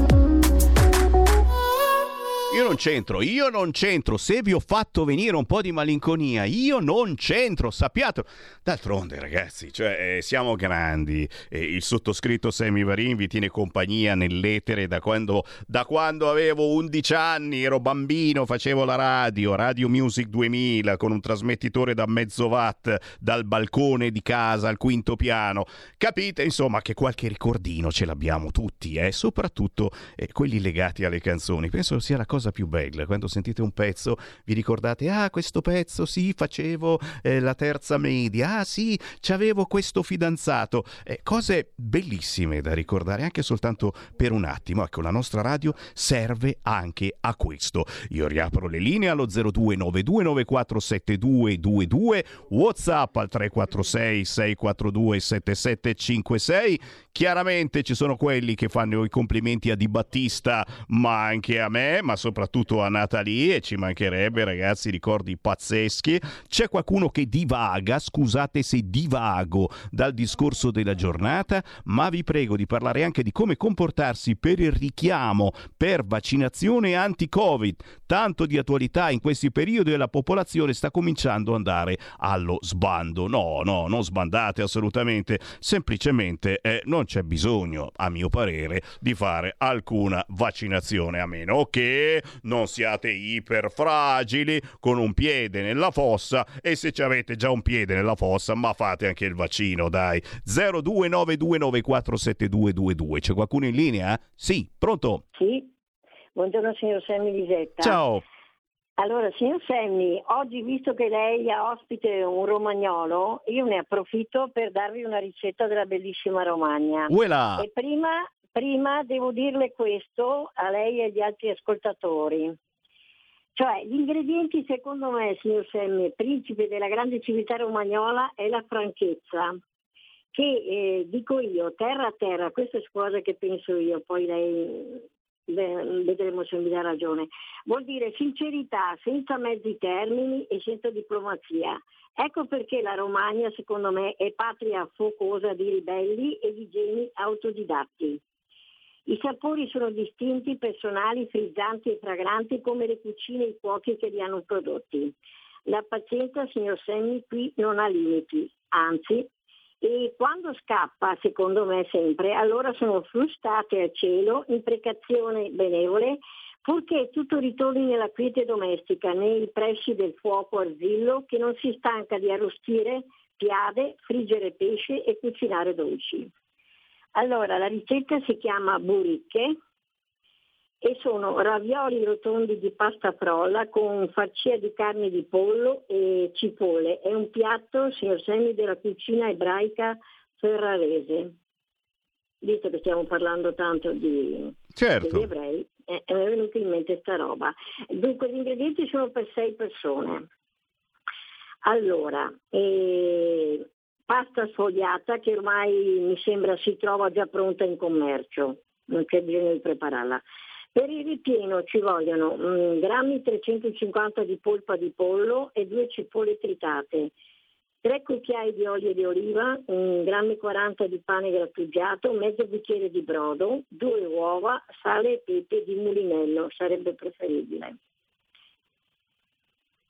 Io non c'entro, io non c'entro. Se vi ho fatto venire un po' di malinconia, io non c'entro, sappiate. D'altronde, ragazzi, cioè, eh, siamo grandi. Eh, il sottoscritto Sammy Varin vi tiene compagnia nell'etere da quando, da quando avevo 11 anni, ero bambino, facevo la radio, Radio Music 2000, con un trasmettitore da mezzo watt dal balcone di casa al quinto piano. Capite, insomma, che qualche ricordino ce l'abbiamo tutti, eh? soprattutto eh, quelli legati alle canzoni. Penso sia la cosa più bella, quando sentite un pezzo vi ricordate, ah questo pezzo sì, facevo eh, la terza media, ah sì, c'avevo questo fidanzato. Eh, cose bellissime da ricordare anche soltanto per un attimo. Ecco, la nostra radio serve anche a questo. Io riapro le linee allo 0292947222, WhatsApp al 346 642 7756. Chiaramente ci sono quelli che fanno i complimenti a Di Battista, ma anche a me, ma soprattutto a Natalie, e ci mancherebbe, ragazzi, ricordi pazzeschi. C'è qualcuno che divaga, scusate se divago dal discorso della giornata, ma vi prego di parlare anche di come comportarsi per il richiamo per vaccinazione anti-Covid. Tanto di attualità in questi periodi e la popolazione sta cominciando ad andare allo sbando. No, no, non sbandate assolutamente, semplicemente eh, non c'è bisogno, a mio parere, di fare alcuna vaccinazione, a meno che non siate iperfragili con un piede nella fossa e se ci avete già un piede nella fossa, ma fate anche il vaccino, dai. 0292947222. C'è qualcuno in linea? Sì, pronto? Sì, buongiorno signor Semmi Lisetta. Ciao. Allora, signor Semmi, oggi visto che lei ha ospite un romagnolo, io ne approfitto per darvi una ricetta della bellissima Romagna. Uela. E prima, prima devo dirle questo a lei e agli altri ascoltatori. Cioè, gli ingredienti secondo me, signor Semmi, principe della grande civiltà romagnola, è la franchezza. Che eh, dico io, terra a terra, questa è cosa che penso io, poi lei vedremo se mi dà ragione. Vuol dire sincerità senza mezzi termini e senza diplomazia. Ecco perché la Romagna, secondo me, è patria focosa di ribelli e di geni autodidatti. I sapori sono distinti, personali, frizzanti e fragranti come le cucine e i cuochi che li hanno prodotti. La pazienza, signor Semmi, qui non ha limiti, anzi, e quando scappa, secondo me sempre, allora sono frustate al cielo, imprecazioni benevole, purché tutto ritorni nella quiete domestica, nei pressi del fuoco arzillo che non si stanca di arrostire piade, friggere pesce e cucinare dolci. Allora, la ricetta si chiama buricche e sono ravioli rotondi di pasta frolla con farcia di carne di pollo e cipolle. È un piatto, signor Semi, della cucina ebraica ferrarese. Visto che stiamo parlando tanto di, certo. degli ebrei, eh, mi è venuta in mente sta roba. Dunque, gli ingredienti sono per sei persone. Allora, eh, pasta sfogliata che ormai mi sembra si trova già pronta in commercio, non c'è bisogno di prepararla. Per il ripieno ci vogliono mm, grammi 350 di polpa di pollo e due cipolle tritate, 3 cucchiai di olio di oliva, un grammi 40 di pane grattugiato, mezzo bicchiere di brodo, due uova, sale e pepe di mulinello, sarebbe preferibile.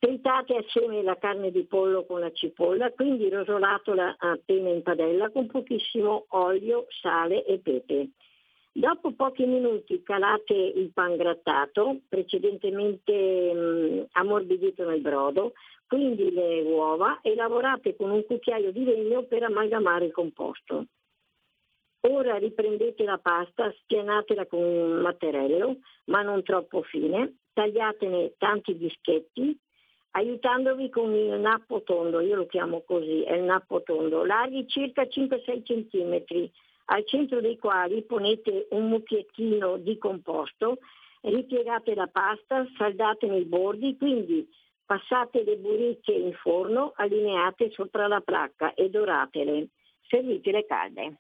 Tritate assieme la carne di pollo con la cipolla, quindi rosolatela appena in padella con pochissimo olio, sale e pepe. Dopo pochi minuti calate il pan grattato, precedentemente mh, mm, ammorbidito nel brodo, quindi le uova e lavorate con un cucchiaio di legno per amalgamare il composto. Ora riprendete la pasta, spianatela con un matterello, ma non troppo fine, tagliatene tanti dischetti, aiutandovi con il nappo tondo, io lo chiamo così, è il nappo tondo, larghi circa 5-6 cm, al centro dei quali ponete un mucchiettino di composto, ripiegate la pasta, saldate nei bordi, quindi passate le buricche in forno, allineate sopra la placca e doratele. Servitele calde.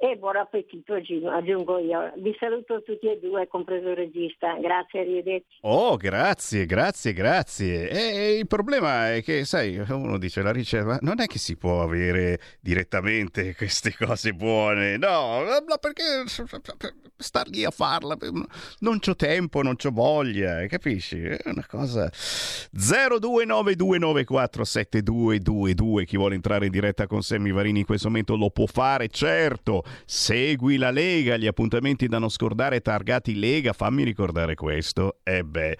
E buon appetito aggiungo io. Vi saluto tutti e due, compreso il regista. Grazie, arrivederci. Oh, grazie, grazie, grazie. E il problema è che, sai, uno dice la ricetta, non è che si può avere direttamente queste cose buone. No, perché star lì a farla, non c'ho tempo, non c'ho voglia, capisci? È una cosa... 0292947222, chi vuole entrare in diretta con Sammy Varini in questo momento lo può fare, certo Segui la Lega, gli appuntamenti da non scordare targati Lega, fammi ricordare questo. E eh beh,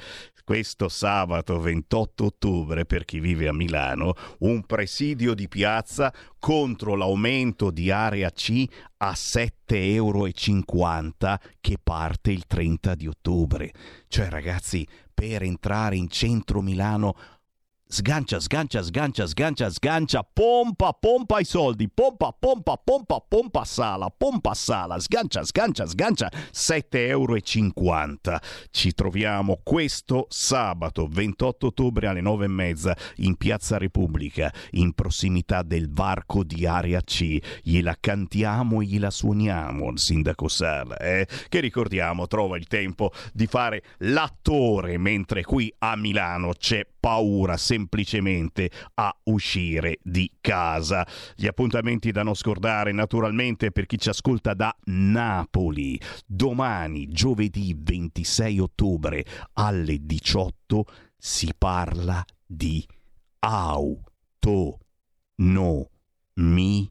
questo sabato 28 ottobre, per chi vive a Milano, un presidio di piazza contro l'aumento di area C a 7,50 euro che parte il 30 di ottobre. Cioè ragazzi, per entrare in centro Milano Sgancia, sgancia, sgancia, sgancia, sgancia, pompa, pompa i soldi, pompa, pompa, pompa, pompa sala, pompa sala, sgancia, sgancia, sgancia, 7,50 euro. Ci troviamo questo sabato 28 ottobre alle 9 e mezza in Piazza Repubblica, in prossimità del varco di Area C. Gliela cantiamo e gliela suoniamo, il sindaco Sala, eh? che ricordiamo trova il tempo di fare l'attore, mentre qui a Milano c'è paura semplicemente a uscire di casa. Gli appuntamenti da non scordare naturalmente per chi ci ascolta da Napoli. Domani, giovedì 26 ottobre alle 18 si parla di auto no mi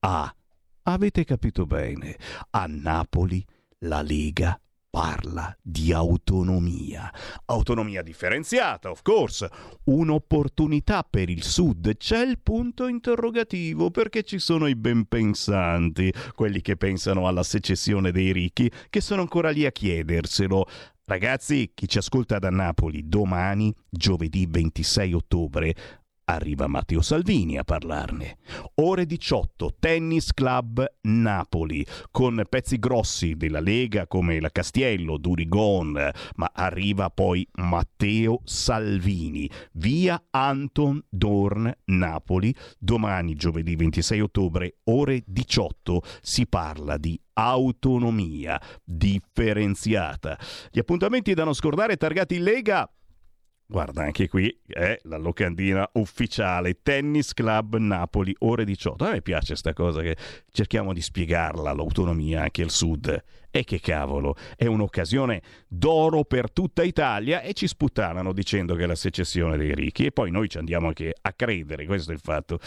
a. Avete capito bene? A Napoli la Lega parla di autonomia. Autonomia differenziata, of course. Un'opportunità per il Sud. C'è il punto interrogativo perché ci sono i ben pensanti, quelli che pensano alla secessione dei ricchi, che sono ancora lì a chiederselo. Ragazzi, chi ci ascolta da Napoli domani, giovedì 26 ottobre, arriva Matteo Salvini a parlarne. Ore 18, Tennis Club Napoli, con pezzi grossi della Lega come la Castiello, Durigon, ma arriva poi Matteo Salvini, via Anton Dorn Napoli, domani giovedì 26 ottobre, ore 18, si parla di autonomia differenziata. Gli appuntamenti da non scordare targati in Lega Guarda, anche qui è la locandina ufficiale Tennis Club Napoli, ore 18. A me piace questa cosa che cerchiamo di spiegarla, l'autonomia anche al sud. E che cavolo, è un'occasione d'oro per tutta Italia e ci sputtanano dicendo che è la secessione dei ricchi. E poi noi ci andiamo anche a credere, questo è il fatto.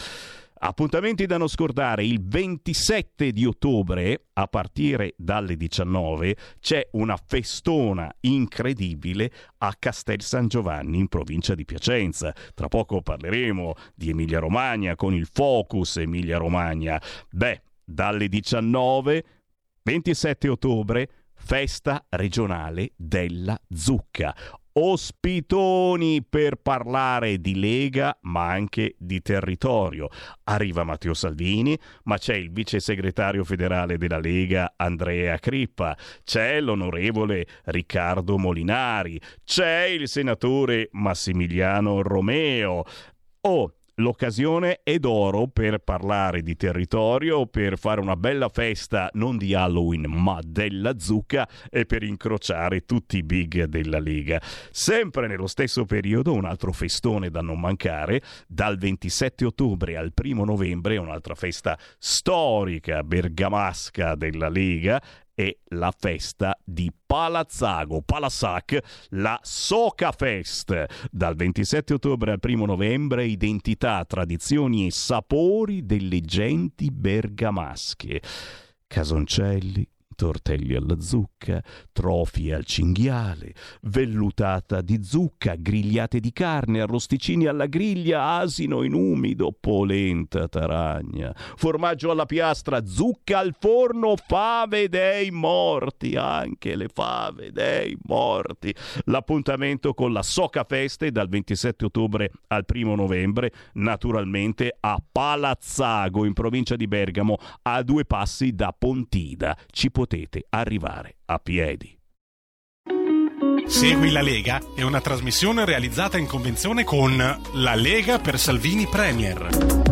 Appuntamenti da non scordare, il 27 di ottobre a partire dalle 19 c'è una festona incredibile a Castel San Giovanni in provincia di Piacenza. Tra poco parleremo di Emilia Romagna con il Focus Emilia Romagna. Beh, dalle 19 27 ottobre festa regionale della zucca ospitoni per parlare di Lega ma anche di territorio. Arriva Matteo Salvini, ma c'è il vice segretario federale della Lega Andrea Crippa, c'è l'onorevole Riccardo Molinari, c'è il senatore Massimiliano Romeo. Oh, L'occasione è d'oro per parlare di territorio, per fare una bella festa non di Halloween ma della zucca e per incrociare tutti i big della Lega. Sempre nello stesso periodo un altro festone da non mancare, dal 27 ottobre al 1 novembre un'altra festa storica bergamasca della Lega è la festa di Palazzago, Palassac, la Soca Fest. Dal 27 ottobre al 1 novembre, identità, tradizioni e sapori delle genti bergamasche. Casoncelli, tortelli alla zucca, trofi al cinghiale, vellutata di zucca, grigliate di carne, arrosticini alla griglia, asino in umido, polenta taragna, formaggio alla piastra, zucca al forno, fave dei morti, anche le fave dei morti. L'appuntamento con la Soca Feste dal 27 ottobre al 1 novembre, naturalmente a Palazzago in provincia di Bergamo, a due passi da Pontida. Ci potete arrivare a piedi. Segui la Lega è una trasmissione realizzata in convenzione con La Lega per Salvini Premier.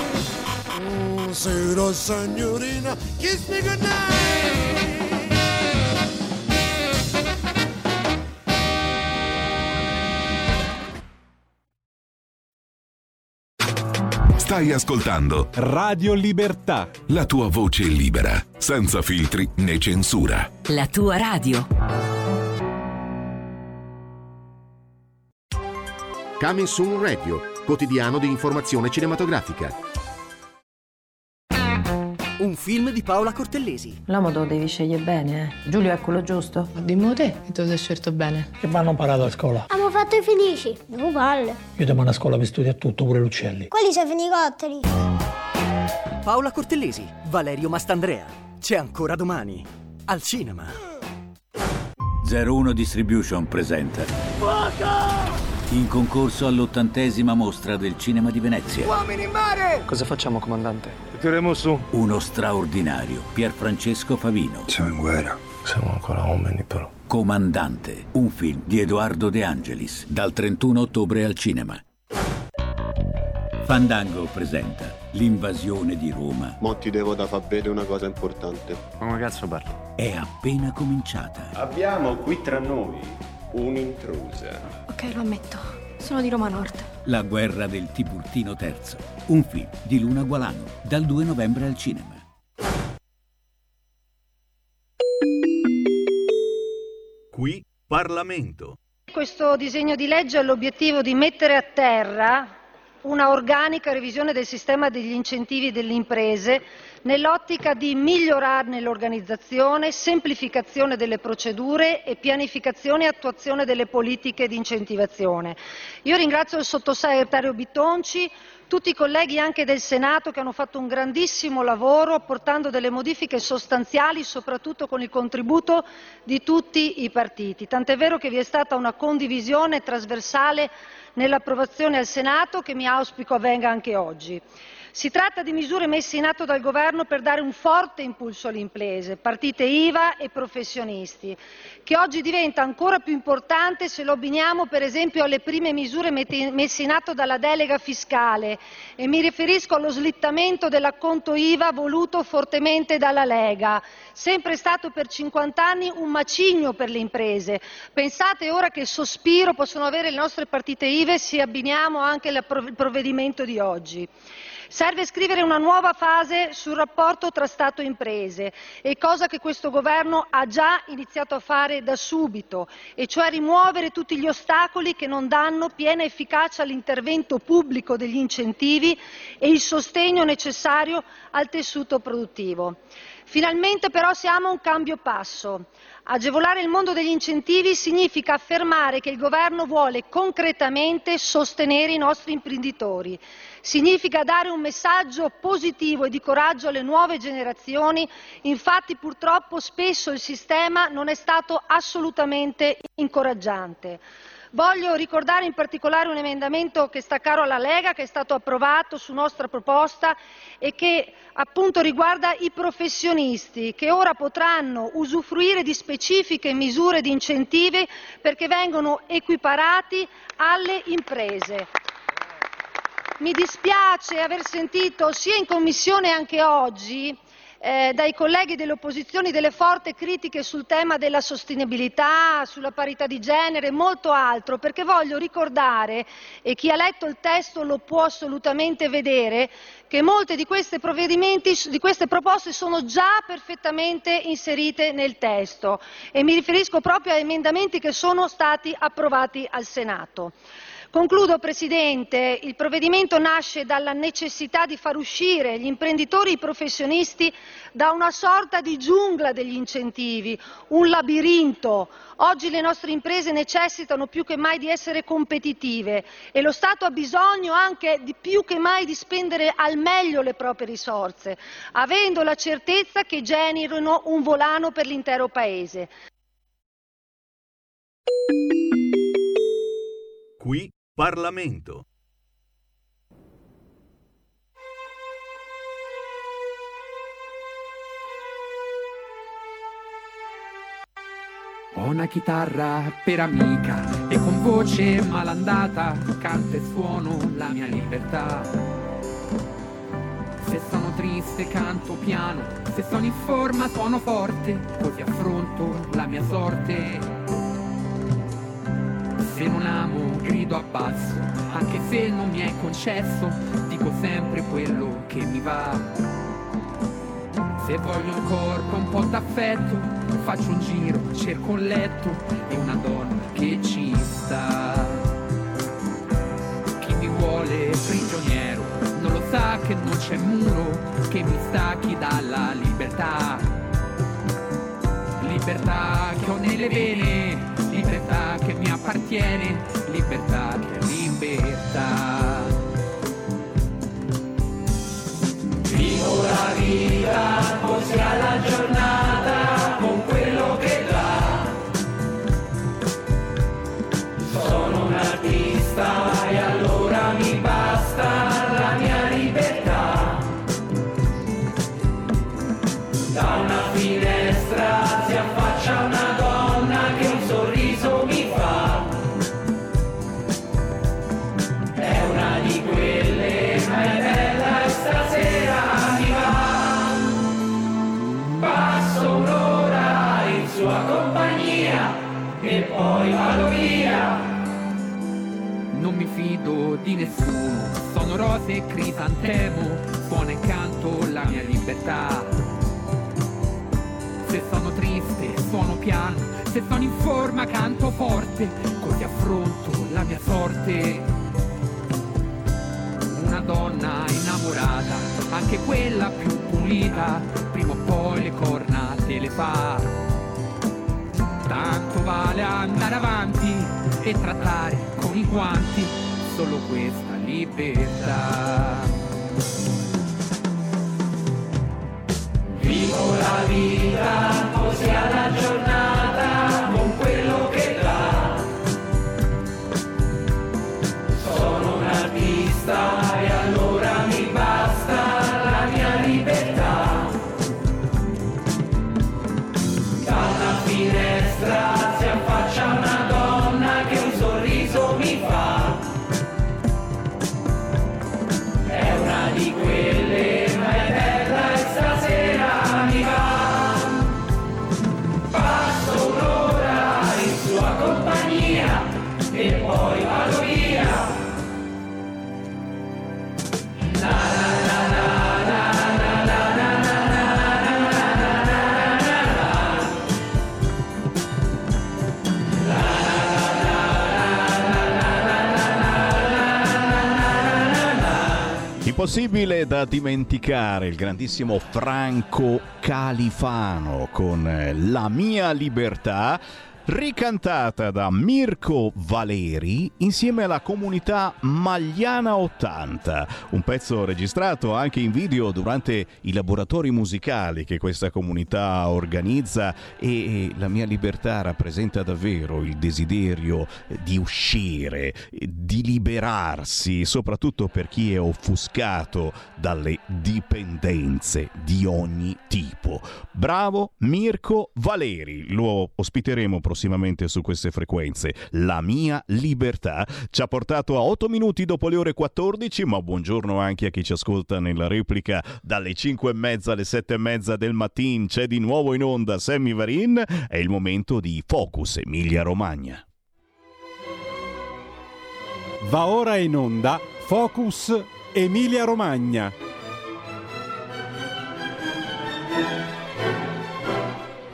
Buonasera signorina, kiss me goodnight. Stai ascoltando Radio Libertà. la tua voce libera, senza filtri né censura. La tua radio. Coming Soon Radio, quotidiano di informazione cinematografica. Un film di Paola Cortellesi. L'uomo te lo devi scegliere bene, eh. Giulio è quello giusto? Dimmi te che tu sei scelto bene. Che mi hanno imparato a scuola. Abbiamo fatto i felici. Non palle. Io ti mando a scuola per studiare tutto, pure l'uccelli. Quelli sono i fenicotteri. Paola Cortellesi, Valerio Mastandrea. C'è ancora domani. Al cinema. 01 Distribution presenta Fuoco! In concorso all'ottantesima mostra del cinema di Venezia. Uomini in mare! Cosa facciamo, comandante? Tireremo su. Uno straordinario Pierfrancesco Favino. Siamo in guerra. Siamo ancora uomini, però. Comandante, un film di Edoardo De Angelis, dal 31 ottobre al cinema. Fandango presenta L'invasione di Roma Mo ti devo da far vedere una cosa importante. Ma come cazzo parli? è appena cominciata. Abbiamo qui tra noi un'intrusa. Ok, lo ammetto. Sono di Roma Nord. La guerra del Tiburtino III, un film di Luna Gualano, dal 2 novembre al cinema. Qui Parlamento. questo disegno di legge ha l'obiettivo di mettere a terra una organica revisione del sistema degli incentivi delle imprese nell'ottica di migliorarne l'organizzazione, semplificazione delle procedure e pianificazione e attuazione delle politiche di incentivazione. Io ringrazio il sottosegretario Bitonci, tutti i colleghi anche del Senato che hanno fatto un grandissimo lavoro apportando delle modifiche sostanziali, soprattutto con il contributo di tutti i partiti. Tant'è vero che vi è stata una condivisione trasversale nell'approvazione al Senato che mi auspico avvenga anche oggi. Si tratta di misure messe in atto dal Governo per dare un forte impulso alle imprese, partite IVA e professionisti, che oggi diventa ancora più importante se lo abbiniamo per esempio alle prime misure messe in atto dalla delega fiscale e mi riferisco allo slittamento dell'acconto IVA voluto fortemente dalla Lega, sempre stato per 50 anni un macigno per le imprese. Pensate ora che sospiro possono avere le nostre partite IVA se abbiniamo anche il provvedimento di oggi. Serve scrivere una nuova fase sul rapporto tra Stato e imprese, e cosa che questo Governo ha già iniziato a fare da subito, e cioè rimuovere tutti gli ostacoli che non danno piena efficacia all'intervento pubblico degli incentivi e il sostegno necessario al tessuto produttivo. Finalmente però siamo a un cambio passo. Agevolare il mondo degli incentivi significa affermare che il Governo vuole concretamente sostenere i nostri imprenditori. Significa dare un messaggio positivo e di coraggio alle nuove generazioni, infatti purtroppo spesso il sistema non è stato assolutamente incoraggiante. Voglio ricordare in particolare un emendamento che sta caro alla Lega, che è stato approvato su nostra proposta e che appunto riguarda i professionisti che ora potranno usufruire di specifiche misure di incentivi perché vengono equiparati alle imprese. Mi dispiace aver sentito sia in Commissione che anche oggi eh, dai colleghi delle opposizioni delle forti critiche sul tema della sostenibilità, sulla parità di genere e molto altro, perché voglio ricordare, e chi ha letto il testo lo può assolutamente vedere, che molte di queste, di queste proposte sono già perfettamente inserite nel testo e mi riferisco proprio a emendamenti che sono stati approvati al Senato. Concludo, Presidente. Il provvedimento nasce dalla necessità di far uscire gli imprenditori e i professionisti da una sorta di giungla degli incentivi, un labirinto. Oggi le nostre imprese necessitano più che mai di essere competitive e lo Stato ha bisogno anche di più che mai di spendere al meglio le proprie risorse, avendo la certezza che generino un volano per l'intero Paese. Qui Parlamento. Ho una chitarra per amica e con voce malandata canto e suono la mia libertà. Se sono triste canto piano, se sono in forma suono forte, così affronto la mia sorte se non amo grido a basso, anche se non mi è concesso, dico sempre quello che mi va. Se voglio un corpo, un po' d'affetto, faccio un giro, cerco un letto e una donna che ci sta. Chi mi vuole prigioniero non lo sa che non c'è muro che mi stacchi dalla libertà. Libertà che ho nelle vene libertà che mi appartiene, libertà che è libertà. Vivo la vita così alla giornata Fido di nessuno, sono rose e crisantemo, suona e canto la mia libertà. Se sono triste, suono piano, se sono in forma canto forte, così affronto la mia sorte. Una donna innamorata, anche quella più pulita, prima o poi le corna te le fa. Tanto vale andare avanti e trattare con i guanti solo cuesta libertad. Impossibile da dimenticare il grandissimo Franco Califano con eh, La mia libertà, ricantata da Mirko Valeri insieme alla comunità Magliana 80, un pezzo registrato anche in video durante i laboratori musicali che questa comunità organizza e la mia libertà rappresenta davvero il desiderio di uscire, di liberarsi, soprattutto per chi è offuscato dalle dipendenze di ogni tipo. Bravo Mirko Valeri, lo ospiteremo prossimamente su queste frequenze. La mia libertà ci ha portato a 8 minuti dopo le ore 14, ma buongiorno anche a chi ci ascolta nella replica dalle 5 e mezza alle 7 e mezza del mattino. C'è di nuovo in onda Sammy Varin, è il momento di Focus Emilia Romagna. Va ora in onda Focus Emilia Romagna.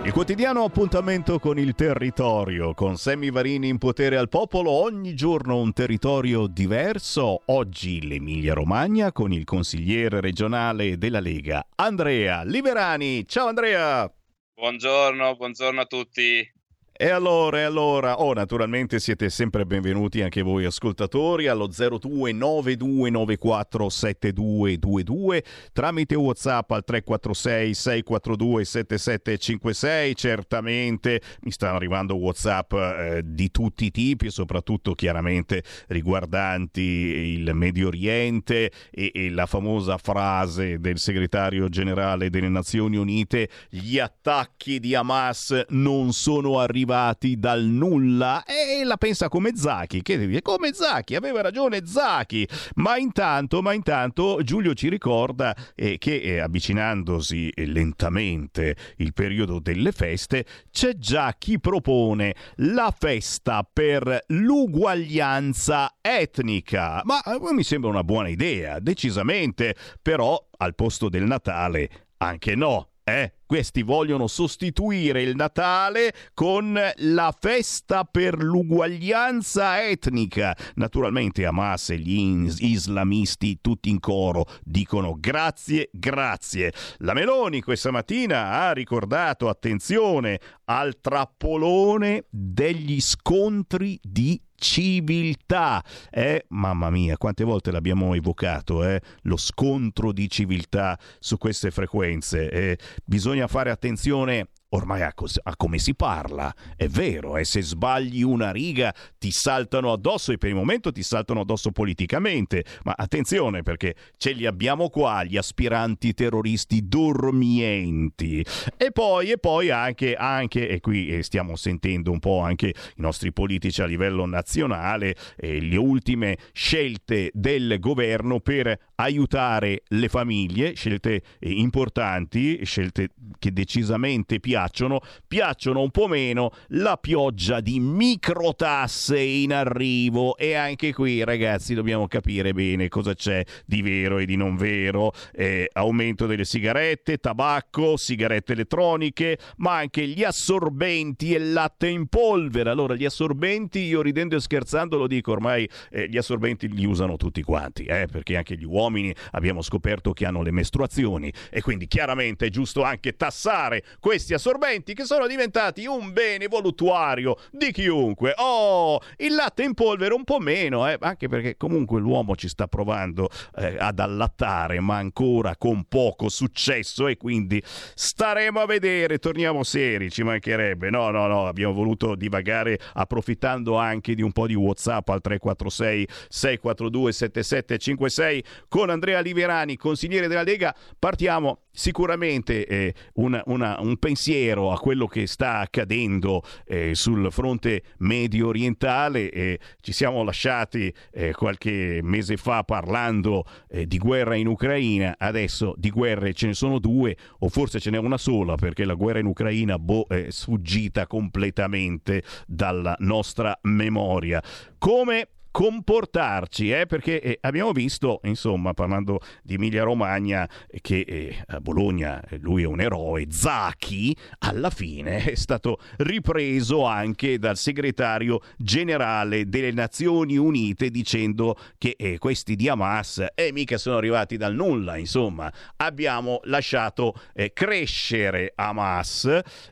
Il quotidiano appuntamento con il territorio, con Sammy Varini in potere al popolo, ogni giorno un territorio diverso. Oggi l'Emilia Romagna con il consigliere regionale della Lega, Andrea Liberani. Ciao Andrea! Buongiorno, buongiorno a tutti. E allora, e allora, oh, naturalmente siete sempre benvenuti anche voi ascoltatori allo 0292947222 tramite WhatsApp al 346 642 7756. Certamente mi stanno arrivando WhatsApp eh, di tutti i tipi, soprattutto chiaramente riguardanti il Medio Oriente e, e la famosa frase del segretario generale delle Nazioni Unite: gli attacchi di Hamas non sono arrivati dal nulla e la pensa come Zacchi che dice come Zacchi aveva ragione Zacchi ma intanto, ma intanto Giulio ci ricorda eh, che eh, avvicinandosi eh, lentamente il periodo delle feste c'è già chi propone la festa per l'uguaglianza etnica. Ma eh, mi sembra una buona idea decisamente però al posto del Natale anche no eh? Questi vogliono sostituire il Natale con la festa per l'uguaglianza etnica. Naturalmente Hamas e gli is- islamisti tutti in coro dicono grazie, grazie. La Meloni questa mattina ha ricordato, attenzione, al trappolone degli scontri di civiltà. Eh, mamma mia, quante volte l'abbiamo evocato, eh? lo scontro di civiltà su queste frequenze. Eh, bisogna fare attenzione ormai a, cos- a come si parla. È vero, e se sbagli una riga ti saltano addosso e per il momento ti saltano addosso politicamente. Ma attenzione perché ce li abbiamo qua gli aspiranti terroristi dormienti. E poi, e poi anche, anche e qui eh, stiamo sentendo un po' anche i nostri politici a livello nazionale, eh, le ultime scelte del governo per aiutare le famiglie, scelte eh, importanti, scelte che decisamente piacciono, piacciono un po' meno la pioggia di microtasse in arrivo e anche qui ragazzi dobbiamo capire bene cosa c'è di vero e di non vero, eh, aumento delle sigarette, tabacco, sigarette elettroniche, ma anche gli assorbenti e latte in polvere. Allora gli assorbenti io ridendo e scherzando lo dico, ormai eh, gli assorbenti li usano tutti quanti, eh, perché anche gli uomini abbiamo scoperto che hanno le mestruazioni e quindi chiaramente è giusto anche tassare questi assorbenti che sono diventati un bene voluttuario di chiunque. Oh, il latte in polvere un po' meno, eh, anche perché comunque l'uomo ci sta provando eh, ad allattare, ma ancora con poco successo e quindi staremo a vedere, torniamo seri, ci mancherebbe. No, no, no, abbiamo voluto divagare approfittando anche di un po' di WhatsApp al 346 642 7756 con Andrea Liverani, consigliere della Lega. Partiamo sicuramente eh, una, una, un pensiero a quello che sta accadendo eh, sul fronte medio orientale. Eh, ci siamo lasciati eh, qualche mese fa parlando eh, di guerra in Ucraina, adesso di guerre ce ne sono due o forse ce n'è una sola perché la guerra in Ucraina boh, è sfuggita completamente dalla nostra memoria. Come comportarci, eh? perché eh, abbiamo visto, insomma, parlando di Emilia Romagna, che eh, a Bologna eh, lui è un eroe, Zacchi alla fine è stato ripreso anche dal segretario generale delle Nazioni Unite dicendo che eh, questi di Hamas eh, mica sono arrivati dal nulla, insomma, abbiamo lasciato crescere Hamas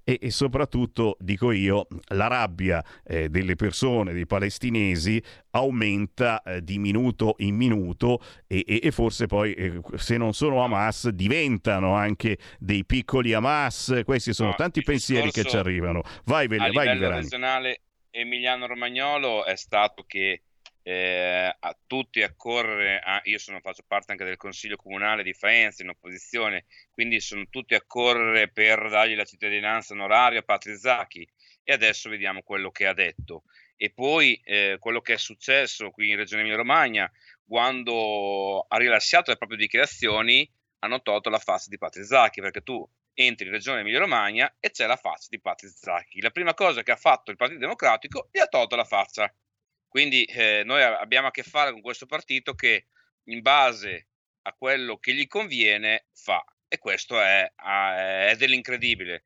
e, e, soprattutto, dico io, la rabbia delle persone, dei palestinesi, aumenta eh, di minuto in minuto e, e, e forse poi eh, se non sono Hamas diventano anche dei piccoli Hamas. Questi sono no, tanti pensieri che ci arrivano. Vai, vai, a vai livello regionale Emiliano Romagnolo è stato che eh, a tutti accorrere, a, io sono, faccio parte anche del consiglio comunale di Faenza in opposizione, quindi sono tutti a correre per dargli la cittadinanza onoraria a Patrizzacchi e adesso vediamo quello che ha detto e poi eh, quello che è successo qui in Regione Emilia-Romagna quando ha rilasciato le proprie dichiarazioni hanno tolto la faccia di Patrizzacchi perché tu entri in Regione Emilia-Romagna e c'è la faccia di Patrizzacchi la prima cosa che ha fatto il Partito Democratico gli ha tolto la faccia. Quindi eh, noi abbiamo a che fare con questo partito che in base a quello che gli conviene fa. E questo è, è dell'incredibile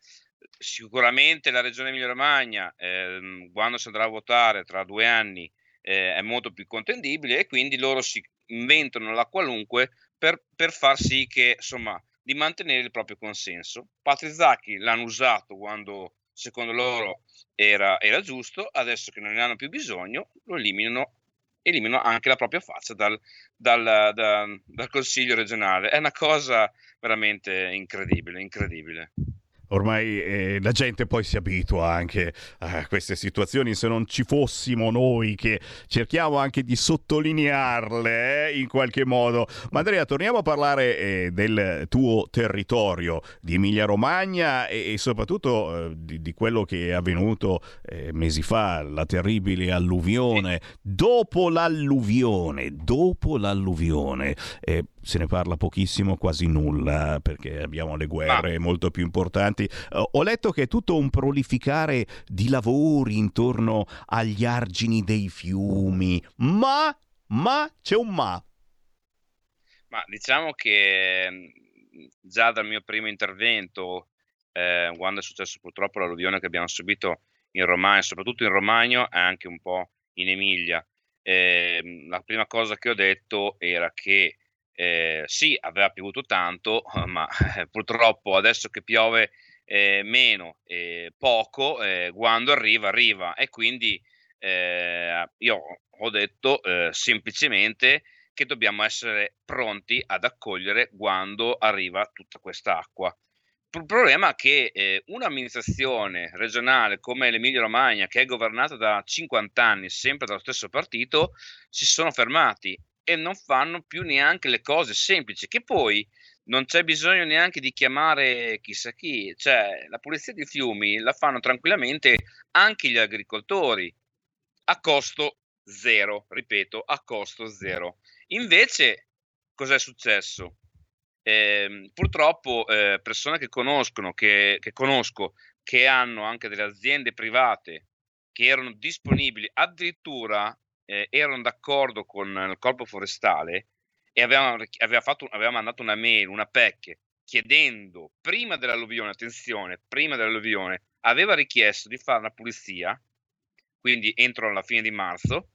sicuramente la regione Emilia-Romagna, eh, quando si andrà a votare tra due anni, eh, è molto più contendibile e quindi loro si inventano la qualunque per, per far sì che, insomma, di mantenere il proprio consenso. Patrizzacchi l'hanno usato quando secondo loro era, era, giusto, adesso che non ne hanno più bisogno, lo eliminano, eliminano anche la propria faccia dal, dal, dal, dal Consiglio regionale. È una cosa veramente incredibile, incredibile ormai eh, la gente poi si abitua anche a queste situazioni, se non ci fossimo noi che cerchiamo anche di sottolinearle eh, in qualche modo. Ma Andrea, torniamo a parlare eh, del tuo territorio di Emilia Romagna e, e soprattutto eh, di, di, quello che è avvenuto eh, mesi fa, la terribile alluvione. Dopo l'alluvione, dopo l'alluvione, eh, se ne parla pochissimo, quasi nulla, perché abbiamo le guerre ah. molto più importanti. Uh, ho letto che è tutto un prolificare di lavori intorno agli argini dei fiumi, ma, ma, c'è un ma. Ma diciamo che mm, già dal mio primo intervento, eh, quando è successo purtroppo l'alluvione che abbiamo subito in Romagna, soprattutto in Romagno e anche un po' in Emilia, eh, la prima cosa che ho detto era che eh, sì, aveva piovuto tanto, ma eh, purtroppo adesso che piove eh, meno e poco, eh, quando arriva, arriva. E quindi eh, io ho detto eh, semplicemente che dobbiamo essere pronti ad accogliere quando arriva tutta questa acqua. Il problema è che eh, un'amministrazione regionale come l'Emilia Romagna, che è governata da 50 anni sempre dallo stesso partito, si sono fermati e non fanno più neanche le cose semplici, che poi non c'è bisogno neanche di chiamare chissà chi, cioè la pulizia dei fiumi la fanno tranquillamente anche gli agricoltori a costo zero, ripeto, a costo zero. Invece cos'è successo? Eh, purtroppo eh, persone che che, che conosco, che hanno anche delle aziende private che erano disponibili, addirittura eh, erano d'accordo con il corpo forestale e avevano, aveva, fatto, aveva mandato una mail, una PEC, chiedendo prima dell'alluvione, attenzione, prima dell'alluvione, aveva richiesto di fare una pulizia, quindi entro la fine di marzo,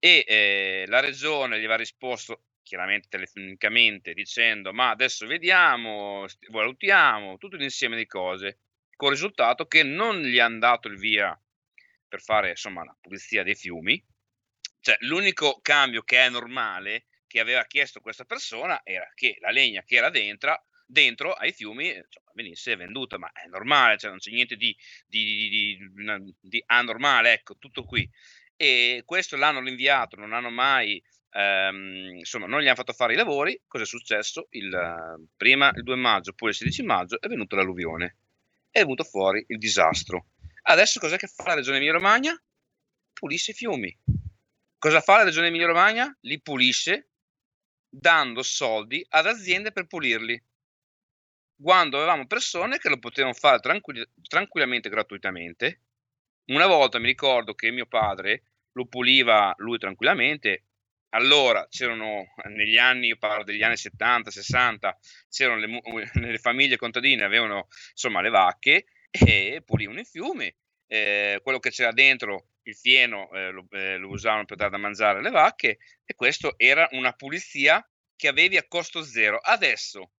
e eh, la regione gli aveva risposto chiaramente telefonicamente dicendo ma adesso vediamo, valutiamo, tutto un insieme di cose, con il risultato che non gli hanno dato il via per fare insomma la pulizia dei fiumi, cioè l'unico cambio che è normale che aveva chiesto questa persona era che la legna che era dentro, dentro ai fiumi insomma, venisse venduta, ma è normale, cioè non c'è niente di, di, di, di, anormale, ecco, tutto qui. E questo l'hanno rinviato, non hanno mai, ehm, insomma, non gli hanno fatto fare i lavori. Cosa è successo? Il, prima il 2 maggio, poi il 16 maggio è venuta l'alluvione, è venuto fuori il disastro. Adesso cos'è che fa la regione Emilia Romagna? Pulisce i fiumi. Cosa fa la regione Emilia Romagna? Li pulisce dando soldi ad aziende per pulirli. Quando avevamo persone che lo potevano fare tranquill- tranquillamente gratuitamente. Una volta mi ricordo che mio padre lo puliva lui tranquillamente. Allora c'erano negli anni, io parlo degli anni 70, 60, c'erano le, le famiglie contadine, avevano insomma le vacche e pulivano i fiumi. Eh, quello che c'era dentro il fieno eh, lo, eh, lo, usavano per dare da mangiare alle vacche e questo era una pulizia che avevi a costo zero. Adesso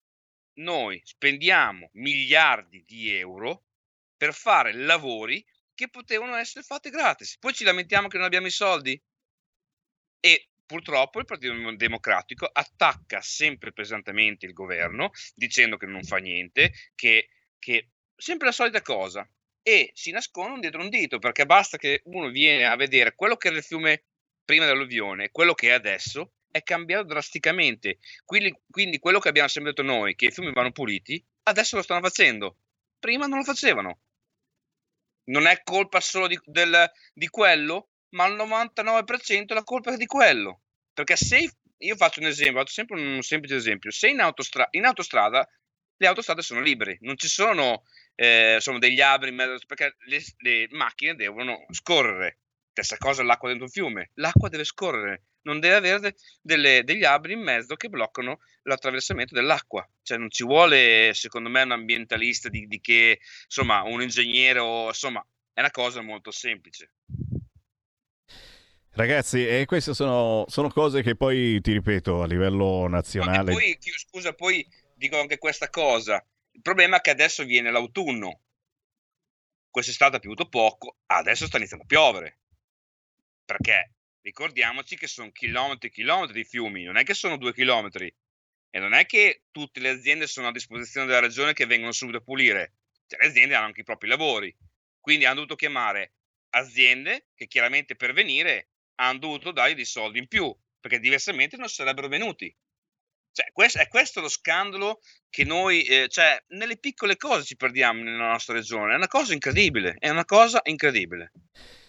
noi spendiamo miliardi di euro per fare lavori che potevano essere fatti gratis. Poi ci lamentiamo che non abbiamo i soldi e purtroppo il Partito Democratico attacca sempre pesantemente il governo dicendo che non fa niente, che, che sempre la solita cosa e si nascondono dietro un dito perché basta che uno viene a vedere quello che era il fiume prima dell'alluvione quello che è adesso è cambiato drasticamente. Quindi, quindi, quello che abbiamo sempre detto noi, che i fiumi vanno puliti, adesso lo stanno facendo. Prima non lo facevano. Non è colpa solo di, del, di quello, ma al 99% la colpa è di quello. Perché se io faccio un esempio, faccio sempre un semplice esempio, se in, autostra- in autostrada le autostrade sono libere, non ci sono eh, sono degli alberi in mezzo, perché le, le macchine devono scorrere. Stessa cosa l'acqua dentro un fiume, l'acqua deve scorrere, non deve avere de, delle, degli alberi in mezzo che bloccano l'attraversamento dell'acqua. Cioè non ci vuole, secondo me, un ambientalista di, di che, insomma, un ingegnere o, insomma, è una cosa molto semplice. Ragazzi, e queste sono, sono, cose che poi, ti ripeto, a livello nazionale... No, poi, scusa, poi dico anche questa cosa. Il problema è che adesso viene l'autunno. Quest'estate ha piovuto poco, adesso sta iniziando a piovere. Perché ricordiamoci che sono chilometri e chilometri di fiumi, non è che sono due chilometri. E non è che tutte le aziende sono a disposizione della regione che vengono subito a pulire. Cioè, le aziende hanno anche i propri lavori. Quindi hanno dovuto chiamare aziende che chiaramente per venire hanno dovuto dargli dei soldi in più, perché diversamente non sarebbero venuti. Cioè, questo, è questo lo scandalo che noi, eh, cioè, nelle piccole cose ci perdiamo nella nostra regione. È una cosa incredibile, è una cosa incredibile.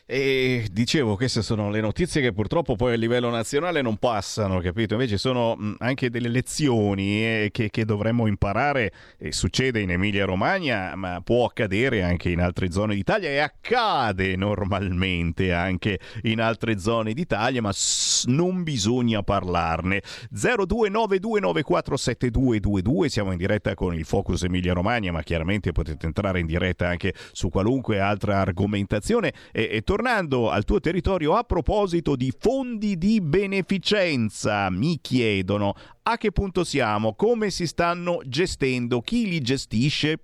E dicevo, queste sono le notizie che purtroppo poi a livello nazionale non passano, capito? Invece sono anche delle lezioni eh, che, che, dovremmo imparare. E succede in Emilia-Romagna, ma può accadere anche in altre zone d'Italia e accade normalmente anche in altre zone d'Italia, ma non bisogna parlarne. 0292947222, siamo in diretta con il Focus Emilia-Romagna, ma chiaramente potete entrare in diretta anche su qualunque altra argomentazione. E, e tornando al tuo territorio, a proposito di fondi di beneficenza, mi chiedono a che punto siamo, come si stanno gestendo, chi li gestisce?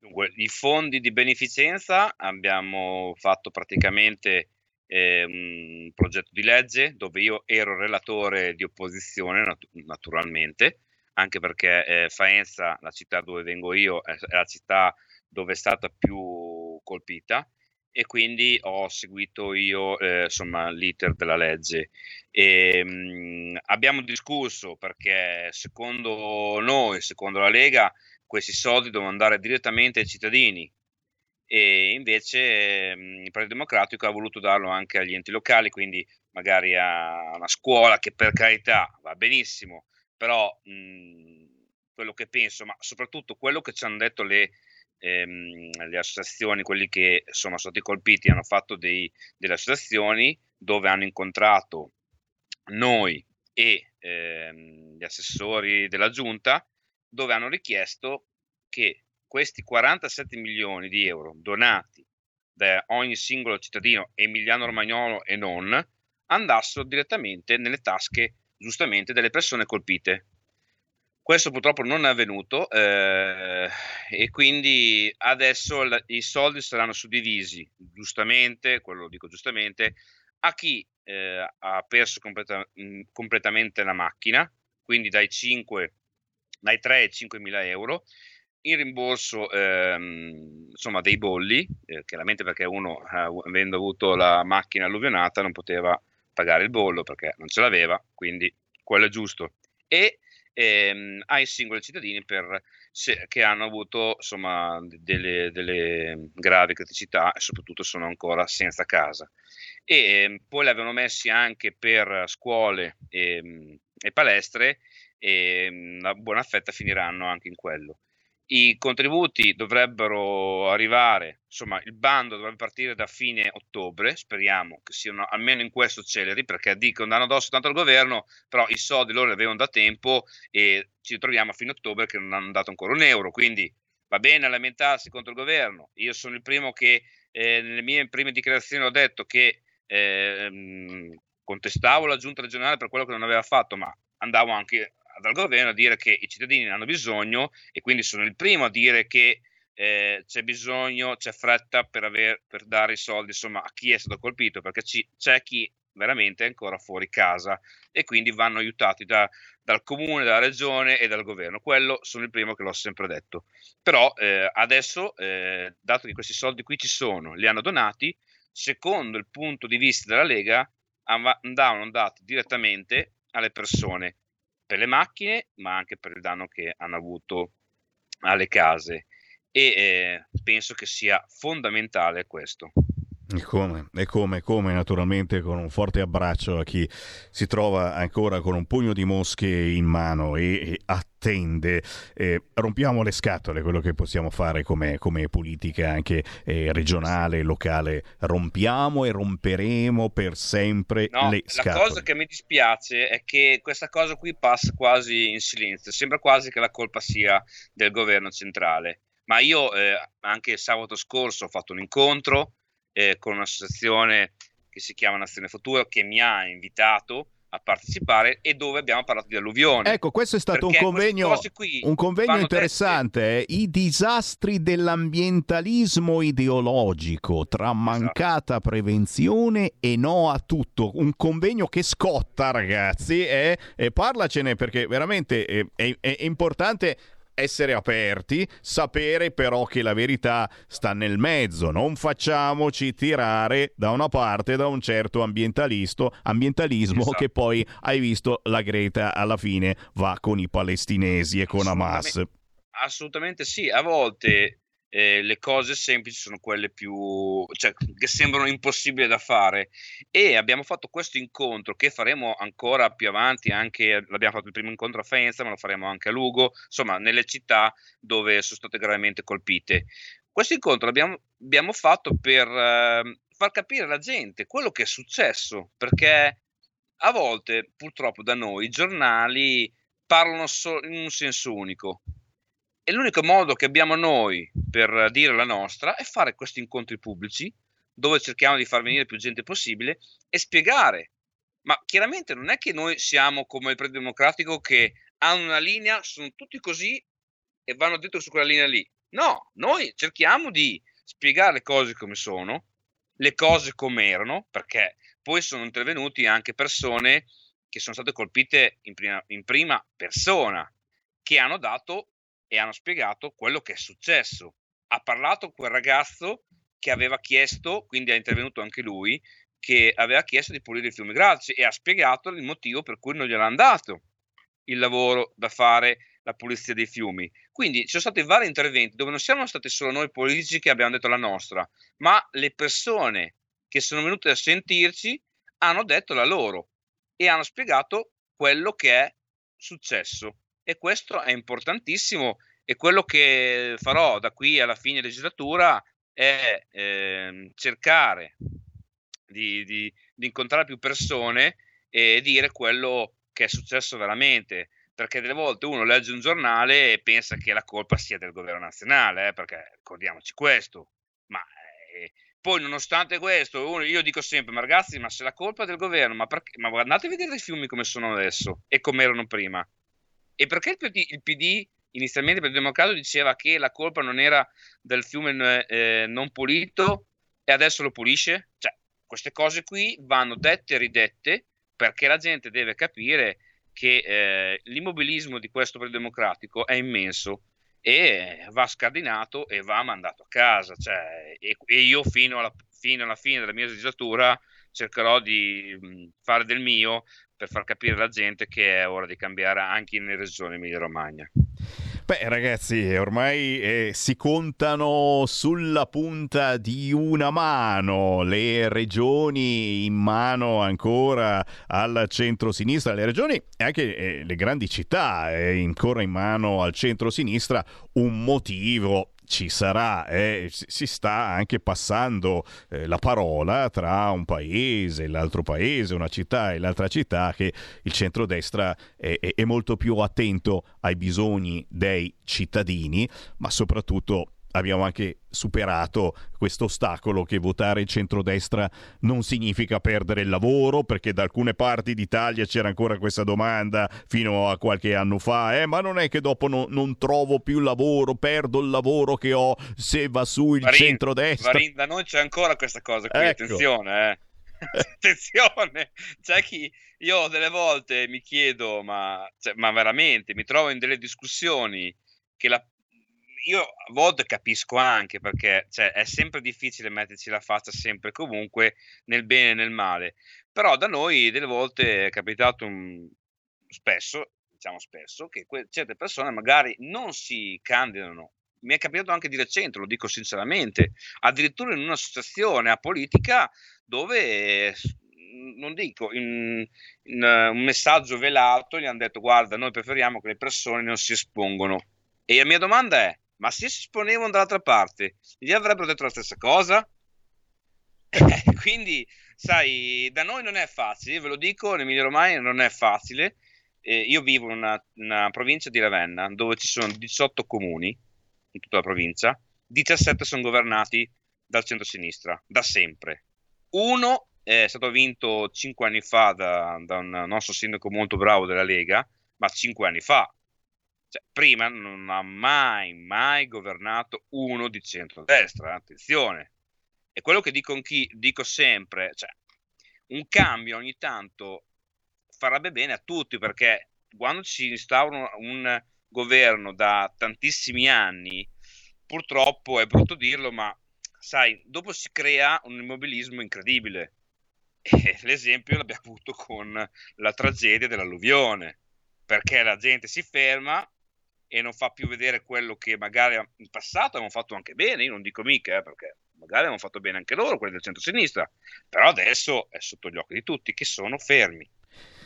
Dunque, i fondi di beneficenza abbiamo fatto praticamente eh, un progetto di legge dove io ero relatore di opposizione, nat- naturalmente, anche perché eh, Faenza, la città dove vengo io, è, la città dove è stata più colpita e quindi ho seguito io eh, insomma, l'iter della legge. E, mh, mm, abbiamo discusso perché secondo noi, secondo la Lega, questi soldi devono andare direttamente ai cittadini e invece ehm, il Partito Democratico ha voluto darlo anche agli enti locali, quindi magari a una scuola che per carità va benissimo, però mh, quello che penso, ma soprattutto quello che ci hanno detto le, ehm, le associazioni, quelli che sono stati colpiti, hanno fatto dei, delle associazioni dove hanno incontrato noi e ehm, gli assessori della giunta, dove hanno richiesto che questi 47 milioni di euro donati da ogni singolo cittadino emiliano-romagnolo e non andassero direttamente nelle tasche giustamente delle persone colpite. Questo purtroppo non è avvenuto eh, e quindi adesso l- i soldi saranno suddivisi giustamente, quello lo dico giustamente, a chi eh, ha perso completa- mh, completamente la macchina, quindi dai, 5, dai 3 ai 5 mila euro, in rimborso ehm, insomma, dei bolli, eh, chiaramente perché uno eh, avendo avuto la macchina alluvionata non poteva pagare il bollo perché non ce l'aveva, quindi quello è giusto. E ehm, ai singoli cittadini per, se, che hanno avuto insomma, delle, delle, gravi criticità e soprattutto sono ancora senza casa. E ehm, poi avevano messi anche per scuole e, e palestre e una buona fetta finiranno anche in quello. I contributi dovrebbero arrivare, insomma, il bando dovrebbe partire da fine ottobre. Speriamo che siano almeno in questo celeri, perché dicono danno addosso tanto al governo, però i soldi loro li avevano da tempo e ci ritroviamo a fine ottobre che non hanno dato ancora un euro. Quindi va bene lamentarsi contro il governo. Io sono il primo che eh, nelle mie prime dichiarazioni ho detto che eh, contestavo la giunta regionale per quello che non aveva fatto, ma andavo anche dal governo a dire che i cittadini ne hanno bisogno e quindi sono il primo a dire che eh, c'è bisogno, c'è fretta per, aver, per, dare i soldi insomma, a chi è stato colpito, perché ci, c'è chi veramente è ancora fuori casa e quindi vanno aiutati da, dal comune, dalla regione e dal governo. Quello sono il primo che l'ho sempre detto. Però eh, adesso, eh, dato che questi soldi qui ci sono, li hanno donati, secondo il punto di vista della Lega, andavano dati direttamente alle persone per le macchine, ma anche per il danno che hanno avuto alle case. E eh, penso che sia fondamentale questo. E come, e come, come, naturalmente con un forte abbraccio a chi si trova ancora con un pugno di mosche in mano e, e attende. Eh, rompiamo le scatole, quello che possiamo fare come, come politica anche eh, regionale, locale. Rompiamo e romperemo per sempre no, le scatole. La cosa che mi dispiace è che questa cosa qui passa quasi in silenzio. Sembra quasi che la colpa sia del governo centrale. Ma io eh, anche sabato scorso ho fatto un incontro eh, con un'associazione che si chiama Nazione Futura che mi ha invitato a partecipare e dove abbiamo parlato di alluvione. Ecco, questo è stato un convegno, un convegno interessante, eh? i disastri dell'ambientalismo ideologico tra mancata esatto. prevenzione e no a tutto, un convegno che scotta ragazzi eh? e parlacene perché veramente è, è, è importante essere aperti, sapere però che la verità sta nel mezzo, non facciamoci tirare da una parte da un certo ambientalismo esatto. che poi hai visto la Greta alla fine va con i palestinesi e con Hamas. Assolutamente sì, a volte eh, le cose semplici sono quelle più cioè, che sembrano impossibili da fare. E abbiamo fatto questo incontro che faremo ancora più avanti anche l'abbiamo fatto il primo incontro a Faenza ma lo faremo anche a Lugo insomma nelle città dove sono state gravemente colpite. Questo incontro l'abbiamo abbiamo fatto per eh, far capire alla gente quello che è successo perché a volte purtroppo da noi i giornali parlano so- in un senso unico e l'unico modo che abbiamo noi per dire la nostra è fare questi incontri pubblici dove cerchiamo di far venire più gente possibile e spiegare. Ma chiaramente non è che noi siamo come il Partito Democratico che hanno una linea, sono tutti così e vanno dentro su quella linea lì. No, noi cerchiamo di spiegare le cose come sono, le cose come erano, perché poi sono intervenuti anche persone che sono state colpite in prima, in prima persona, che hanno dato e hanno spiegato quello che è successo. Ha parlato quel ragazzo che aveva chiesto, quindi è intervenuto anche lui, che aveva chiesto di pulire il fiume Grazie e ha spiegato il motivo per cui non gliel'hanno dato il lavoro da fare la pulizia dei fiumi. Quindi ci sono stati vari interventi dove non siamo stati solo noi politici che abbiamo detto la nostra, ma le persone che sono venute a sentirci hanno detto la loro e hanno spiegato quello che è successo. E questo è importantissimo e quello che farò da qui alla fine legislatura è eh, cercare di, di, di incontrare più persone e dire quello che è successo veramente perché delle volte uno legge un giornale e pensa che la colpa sia del governo nazionale, eh, perché ricordiamoci questo, ma eh, poi nonostante questo uno, io dico sempre, ma ragazzi, ma se la colpa è del governo, ma, perché, ma andate a vedere i fiumi come sono adesso e come erano prima. E perché il PD, il PD inizialmente per il Democratico diceva che la colpa non era del fiume eh, non pulito e adesso lo pulisce? Cioè, queste cose qui vanno dette e ridette perché la gente deve capire che eh, l'immobilismo di questo Partito Democratico è immenso e va scardinato e va mandato a casa. Cioè, e, e, io fino alla, fino alla, fine della mia legislatura cercherò di mh, fare del mio per far capire alla gente che è ora di cambiare anche in regione Emilia Romagna. Beh, ragazzi, ormai eh, si contano sulla punta di una mano le regioni in mano ancora al centro-sinistra, le regioni e anche eh, le grandi città eh, ancora in mano al centro-sinistra. Un motivo ci sarà, eh, si sta anche passando eh, la parola tra un paese e l'altro paese, una città e l'altra città, che il centrodestra è, è, è molto più attento ai bisogni dei cittadini, ma soprattutto abbiamo anche superato questo ostacolo che votare il centrodestra non significa perdere il lavoro, perché da alcune parti d'Italia c'era ancora questa domanda fino a qualche anno fa, eh, ma non è che dopo no, non trovo più lavoro, perdo il lavoro che ho se va su il Varin, centrodestra. Varin, da noi c'è ancora questa cosa qui, Ecco. attenzione, eh. attenzione, c'è chi io delle volte mi chiedo, ma, cioè, ma veramente mi trovo in delle discussioni che la, io a volte capisco anche perché cioè, è sempre difficile metterci la faccia sempre e comunque nel bene e nel male, però da noi delle volte è capitato un, spesso, diciamo spesso, che que- certe persone magari non si candidano. Mi è capitato anche di recente, lo dico sinceramente, addirittura in un'associazione a politica dove non dico in, in uh, un messaggio velato gli hanno detto guarda noi preferiamo che le persone non si espongono e la mia domanda è ma se si esponevano dall'altra parte gli avrebbero detto la stessa cosa quindi sai da noi non è facile ve lo dico in Emilia Romagna non è facile eh, io vivo in una, una provincia di Ravenna dove ci sono 18 comuni in tutta la provincia 17 sono governati dal centro-sinistra da sempre uno è stato vinto cinque anni fa da, da, un nostro sindaco molto bravo della Lega, ma cinque anni fa. Cioè, prima non ha mai, mai governato uno di centrodestra, attenzione. E quello che dico, chi, dico sempre, cioè, un cambio ogni tanto farebbe bene a tutti, perché quando si instaura un governo da tantissimi anni, purtroppo è brutto dirlo, ma sai, dopo si crea un immobilismo incredibile. E l'esempio l'abbiamo avuto con la tragedia dell'alluvione, perché la gente si ferma e non fa più vedere quello che magari in passato avevano fatto anche bene, io non dico mica, eh, perché magari avevano fatto bene anche loro, quelli del centro-sinistra, però adesso è sotto gli occhi di tutti che sono fermi.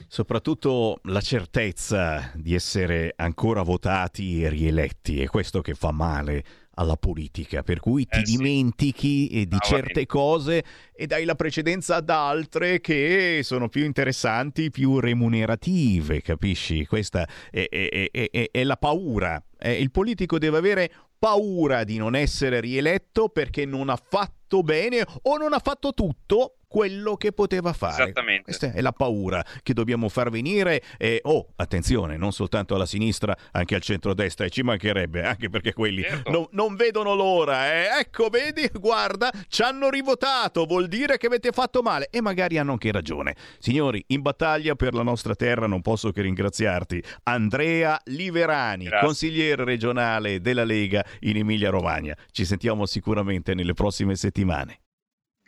Soprattutto la certezza di essere ancora votati e rieletti, è questo che fa male alla politica, per cui ti Eh, dimentichi di Ah, certe cose e dai la precedenza ad altre che sono più interessanti, più remunerative, capisci? Questa è, è- è- è- è la paura. Eh, il politico deve avere paura di non essere rieletto perché non ha fatto bene o non ha fatto tutto quello che poteva fare. Esattamente. Questa è la paura che dobbiamo far venire e oh, attenzione, non soltanto alla sinistra, anche al centrodestra e ci mancherebbe, anche perché quelli Certo. non, non vedono l'ora. eh. Ecco, vedi, guarda, ci hanno rivotato, vuol dire che avete fatto male e magari hanno anche ragione. Signori, in battaglia per la nostra terra non posso che ringraziarti. Andrea Liverani, Grazie. consigliere regionale della Lega in Emilia Romagna. Ci sentiamo sicuramente nelle prossime settimane.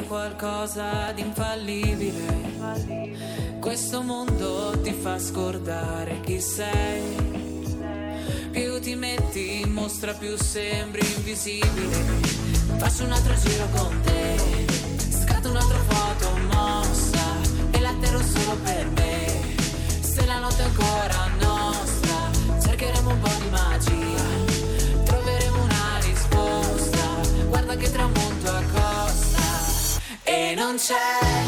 C'è qualcosa di infallibile. Questo mondo ti fa scordare chi sei. Più ti metti in mostra, più sembri invisibile. Faccio un altro giro con te. Scatto un'altra foto mossa. E la terrò solo per me. Se la notte è ancora nostra, cercheremo un po' di magia. Troveremo una risposta. Guarda che tramonto non c'è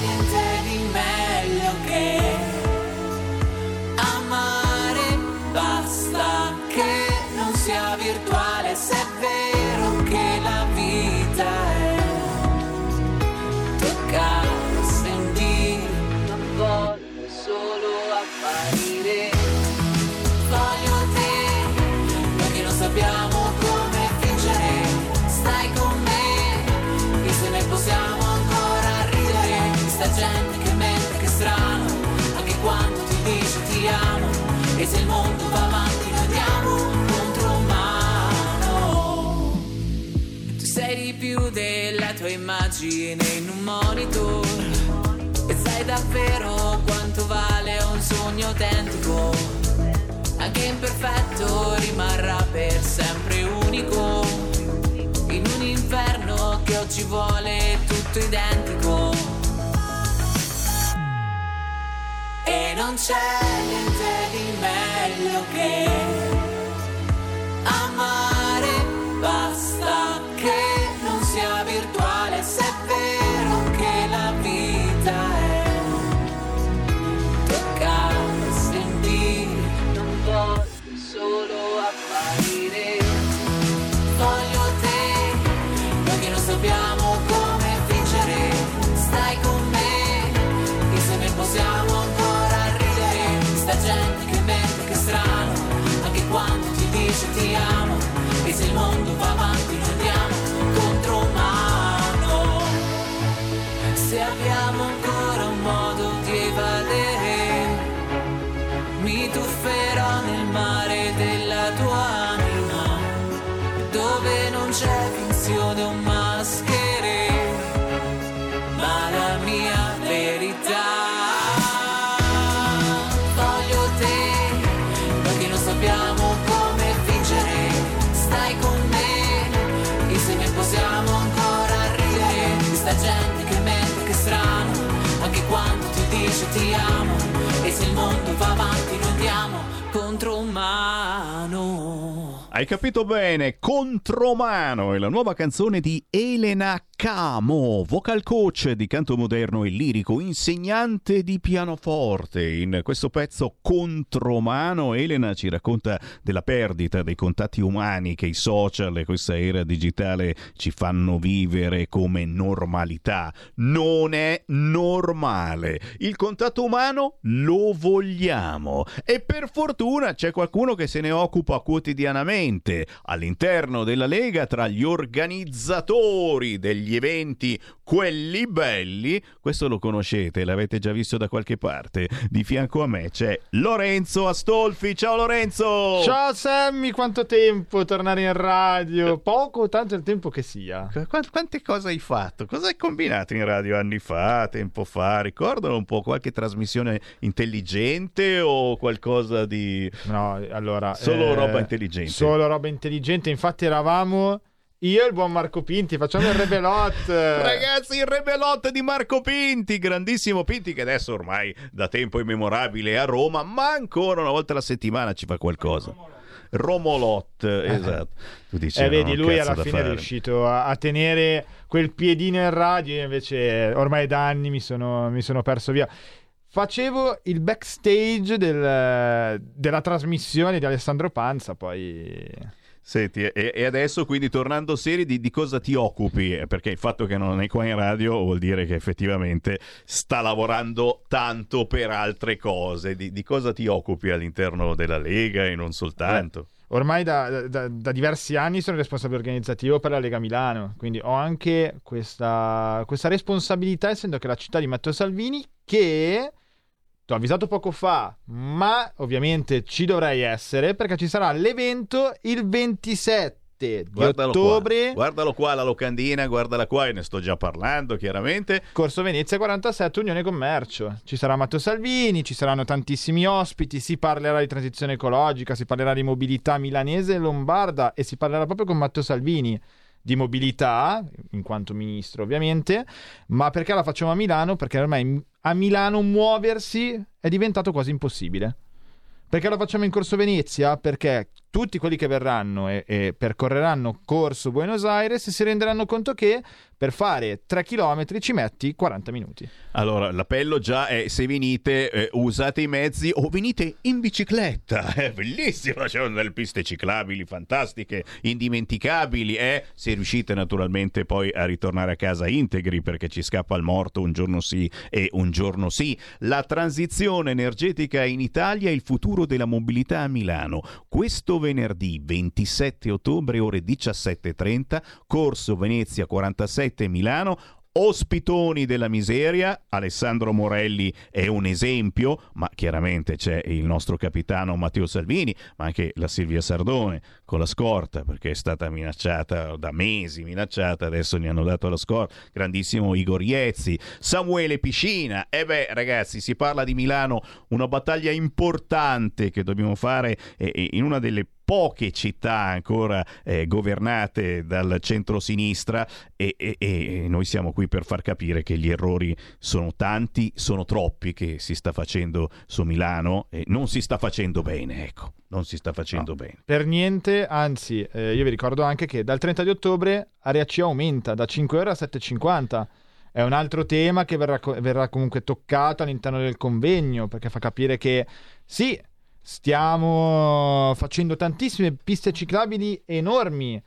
niente di meglio immagine in un monitor. E sai davvero quanto vale un sogno autentico. Anche imperfetto rimarrà per sempre unico. In un inferno che oggi vuole tutto identico. E non c'è niente di meglio che amare. Basta che non sia virtuale ti amo. E se il mondo va avanti, Hai capito bene, Contromano è la nuova canzone di Elena Camo, vocal coach di canto moderno e lirico, insegnante di pianoforte. In questo pezzo Contromano Elena ci racconta della perdita dei contatti umani che i social e questa era digitale ci fanno vivere come normalità. Non è normale. Il contatto umano lo vogliamo e per fortuna c'è qualcuno che se ne occupa quotidianamente all'interno della Lega tra gli organizzatori degli eventi, quelli belli, questo lo conoscete, l'avete già visto da qualche parte. Di fianco a me c'è Lorenzo Astolfi. Ciao Lorenzo! Ciao Sammy, quanto tempo tornare in radio? Poco, tanto il tempo che sia. Qu- quante cose hai fatto? Cosa hai combinato in radio anni fa, tempo fa? Ricordano un po' qualche trasmissione intelligente o qualcosa di... No, allora... Solo eh, roba intelligente. Solo roba intelligente, infatti eravamo Io e il buon Marco Pinti, facciamo il rebelot. Ragazzi, il rebelot di Marco Pinti, grandissimo Pinti che adesso ormai da tempo immemorabile è a Roma, ma ancora una volta alla settimana ci fa qualcosa. Romolot, esatto. Tu dici, Eh, vedi, lui alla fine è fare. riuscito a, a tenere quel piedino in radio, io invece ormai da anni mi sono, mi sono perso via. Facevo il backstage del- della trasmissione di Alessandro Panza, poi... Senti, e, e adesso quindi tornando seri, di, di cosa ti occupi? Eh, Perché il fatto che non è qua in radio vuol dire che effettivamente sta lavorando tanto per altre cose. Di, di cosa ti occupi all'interno della Lega e non soltanto? Ormai da, da- da diversi anni sono responsabile organizzativo per la Lega Milano, quindi ho anche questa, questa responsabilità, essendo che la città di Matteo Salvini, che ti ho avvisato poco fa, ma ovviamente ci dovrei essere perché ci sarà l'evento il 27 di Guardalo ottobre. qua, guardalo qua la locandina, guardala qua, e ne sto già parlando chiaramente. Corso Venezia 47, Unione Commercio. Ci sarà Matteo Salvini, ci saranno tantissimi ospiti, si parlerà di transizione ecologica, si parlerà di mobilità milanese e lombarda e si parlerà proprio con Matteo Salvini di mobilità, in quanto ministro ovviamente, ma perché la facciamo a Milano? Perché ormai a Milano muoversi è diventato quasi impossibile. Perché la facciamo in Corso Venezia? Perché tutti quelli che verranno e, e percorreranno Corso Buenos Aires si renderanno conto che per fare 3 km ci metti 40 minuti. Allora, l'appello già è se venite eh, usate i mezzi o venite in bicicletta. È bellissimo, c'è delle piste ciclabili fantastiche, indimenticabili. Eh? Se riuscite naturalmente poi a ritornare a casa integri perché ci scappa il morto un giorno sì e un giorno sì. La transizione energetica in Italia il futuro della mobilità a Milano. Questo venerdì 27 ottobre ore 17.30, Corso Venezia 47 Milano. Ospitoni della miseria, Alessandro Morelli è un esempio, ma chiaramente c'è il nostro capitano Matteo Salvini, ma anche la Silvia Sardone con la scorta, perché è stata minacciata da mesi, minacciata, adesso ne hanno dato la scorta, grandissimo Igor Iezzi, Samuele Piscina, e beh ragazzi si parla di Milano, una battaglia importante che dobbiamo fare in una delle poche città ancora eh, governate dal centro-sinistra. E, e- e noi siamo qui per far capire che gli errori sono tanti, sono troppi che si sta facendo su Milano e non si sta facendo bene, ecco, non si sta facendo bene. Per niente, anzi, eh, io vi ricordo anche che dal 30 di ottobre Area C aumenta da 5 euro a 7,50. È un altro tema che verrà, verrà comunque toccato all'interno del convegno, perché fa capire che sì, stiamo facendo tantissime piste ciclabili enormi,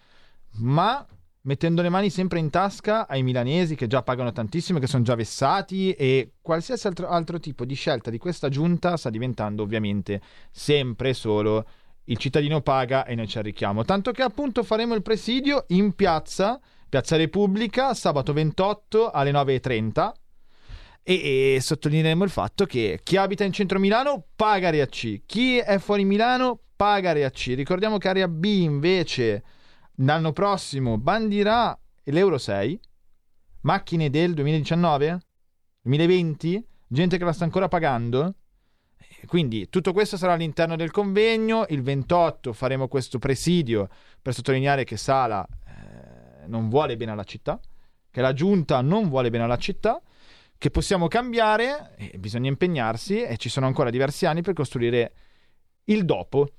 ma mettendo le mani sempre in tasca ai milanesi che già pagano tantissimo, che sono già vessati e qualsiasi altro, altro tipo di scelta di questa giunta sta diventando ovviamente sempre solo il cittadino paga e noi ci arricchiamo. Tanto che appunto faremo il presidio in piazza, Piazza Repubblica, sabato 28 alle 9.30 e, e sottolineeremo il fatto che chi abita in centro Milano paga Area C, chi è fuori Milano paga Area C. Ricordiamo che Area B invece l'anno prossimo bandirà l'Euro 6, macchine del 2019, 2020, gente che la sta ancora pagando. Quindi tutto questo sarà all'interno del convegno. Il 28 faremo questo presidio per sottolineare che Sala eh, non vuole bene alla città, che la giunta non vuole bene alla città, che possiamo cambiare, bisogna impegnarsi e ci sono ancora diversi anni per costruire il dopo.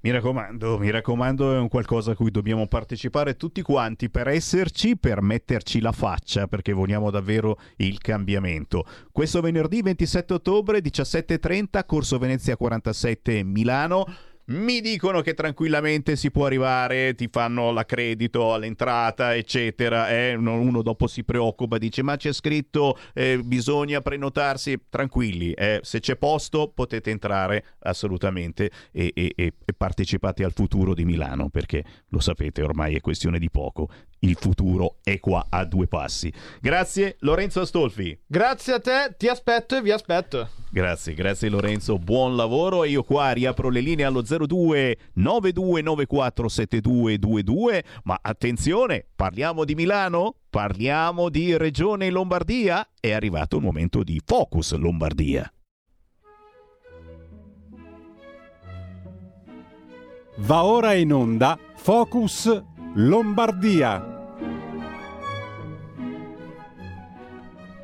Mi raccomando, mi raccomando, è un qualcosa a cui dobbiamo partecipare tutti quanti per esserci, per metterci la faccia, perché vogliamo davvero il cambiamento. Questo venerdì 27 ottobre 17.30, Corso Venezia 47 Milano. Mi dicono che tranquillamente si può arrivare, ti fanno l'accredito all'entrata, eccetera. eh, uno, dopo si preoccupa, dice: Ma c'è scritto eh, bisogna prenotarsi. Tranquilli, eh, se c'è posto potete entrare assolutamente e- e- e partecipate al futuro di Milano, perché lo sapete, ormai è questione di poco. Il futuro è qua a due passi. Grazie, Lorenzo Astolfi. Grazie a te, ti aspetto e vi aspetto. Grazie, grazie Lorenzo, buon lavoro e io qua riapro le linee allo 02 9294 7222, ma attenzione, parliamo di Milano? Parliamo di Regione Lombardia? È arrivato il momento di Focus Lombardia. Va ora in onda Focus Lombardia.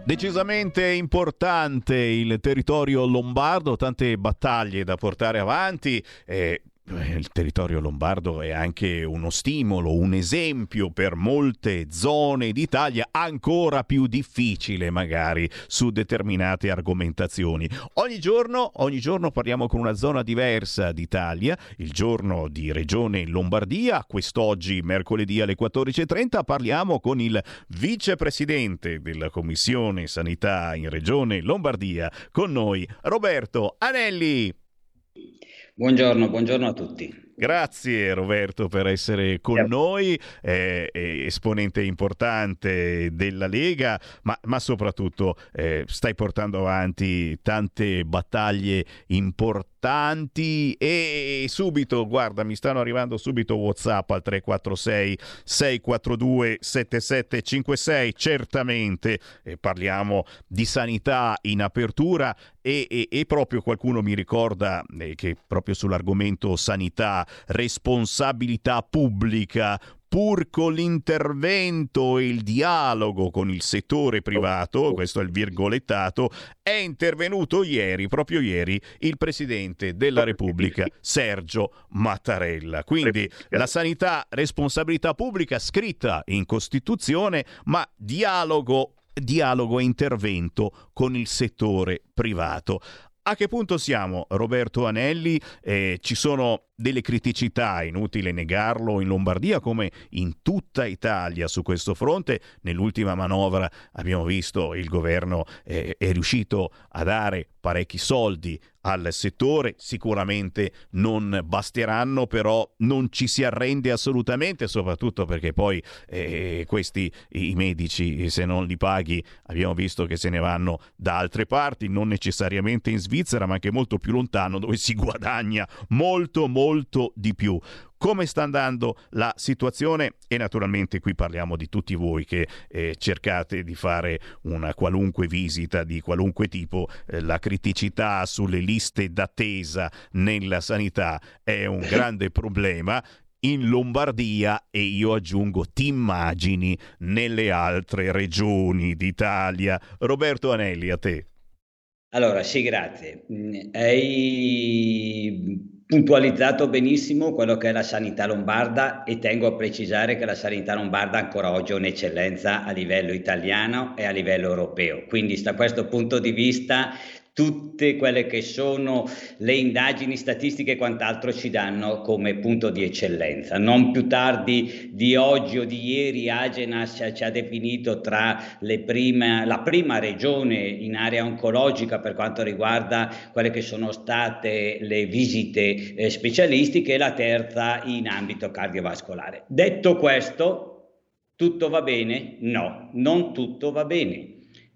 Decisamente importante il territorio lombardo, tante battaglie da portare avanti. Eh, il territorio lombardo è anche uno stimolo, un esempio per molte zone d'Italia ancora più difficile magari su determinate argomentazioni. Ogni giorno, ogni giorno parliamo con una zona diversa d'Italia, il giorno di Regione Lombardia, quest'oggi mercoledì alle 14.30 parliamo con il vicepresidente della Commissione Sanità in Regione Lombardia, con noi Roberto Anelli. Buongiorno, buongiorno a tutti. Grazie Roberto per essere con noi, eh, eh, esponente importante della Lega, ma, ma soprattutto eh, stai portando avanti tante battaglie importanti e subito, guarda, mi stanno arrivando subito WhatsApp al 346 642 7756, certamente eh, parliamo di sanità in apertura e, e, e proprio qualcuno mi ricorda eh, che proprio sull'argomento sanità responsabilità pubblica pur con l'intervento e il dialogo con il settore privato, questo è il virgolettato, è intervenuto ieri, proprio ieri, il Presidente della Repubblica, Sergio Mattarella. Quindi la sanità, responsabilità pubblica scritta in Costituzione, ma dialogo dialogo e intervento con il settore privato. A che punto siamo, Roberto Anelli? Eh, ci sono delle criticità, inutile negarlo, in Lombardia come in tutta Italia su questo fronte. Nell'ultima manovra abbiamo visto il governo eh, è riuscito a dare parecchi soldi al settore, sicuramente non basteranno, però non ci si arrende assolutamente, soprattutto perché poi eh, questi i medici se non li paghi abbiamo visto che se ne vanno da altre parti, non necessariamente in Svizzera, ma anche molto più lontano dove si guadagna molto molto di più come sta andando la situazione e naturalmente qui parliamo di tutti voi che eh, cercate di fare una qualunque visita di qualunque tipo, eh, la criticità sulle liste d'attesa nella sanità è un grande problema in Lombardia e io aggiungo ti immagini nelle altre regioni d'Italia. Roberto Anelli, a te. Allora, sì, grazie. Mm, Hai puntualizzato benissimo quello che è la sanità lombarda e tengo a precisare che la sanità lombarda ancora oggi è un'eccellenza a livello italiano e a livello europeo. Quindi da questo punto di vista tutte quelle che sono le indagini statistiche e quant'altro ci danno come punto di eccellenza. Non più tardi di oggi o di ieri Agenas ci ha definito tra prime, la prima regione in area oncologica per quanto riguarda quelle che sono state le visite eh, specialistiche e la terza in ambito cardiovascolare. Detto questo, tutto va bene? No, non tutto va bene.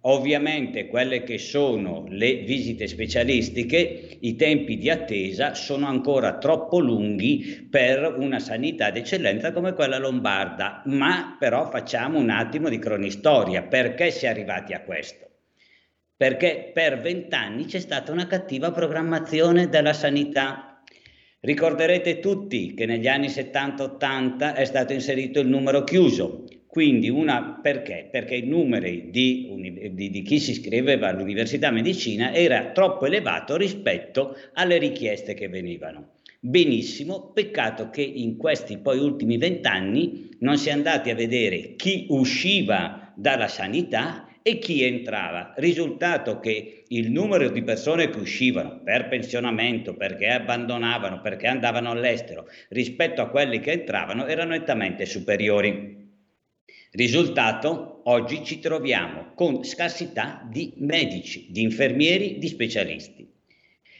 Ovviamente quelle che sono le visite specialistiche, i tempi di attesa sono ancora troppo lunghi per una sanità d'eccellenza come quella lombarda, ma però facciamo un attimo di cronistoria. Perché si è arrivati a questo? Perché per vent'anni c'è stata una cattiva programmazione della sanità. Ricorderete tutti che negli anni 70-80 è stato inserito il numero chiuso, quindi una perché? Perché i numeri di, di, di, chi si iscriveva all'Università Medicina era troppo elevato rispetto alle richieste che venivano. Benissimo, peccato che in questi poi ultimi vent'anni non si è andati a vedere chi usciva dalla sanità e chi entrava. Risultato che il numero di persone che uscivano per pensionamento, perché abbandonavano, perché andavano all'estero, rispetto a quelli che entravano erano nettamente superiori. Risultato, oggi ci troviamo con scarsità di medici, di infermieri, di specialisti.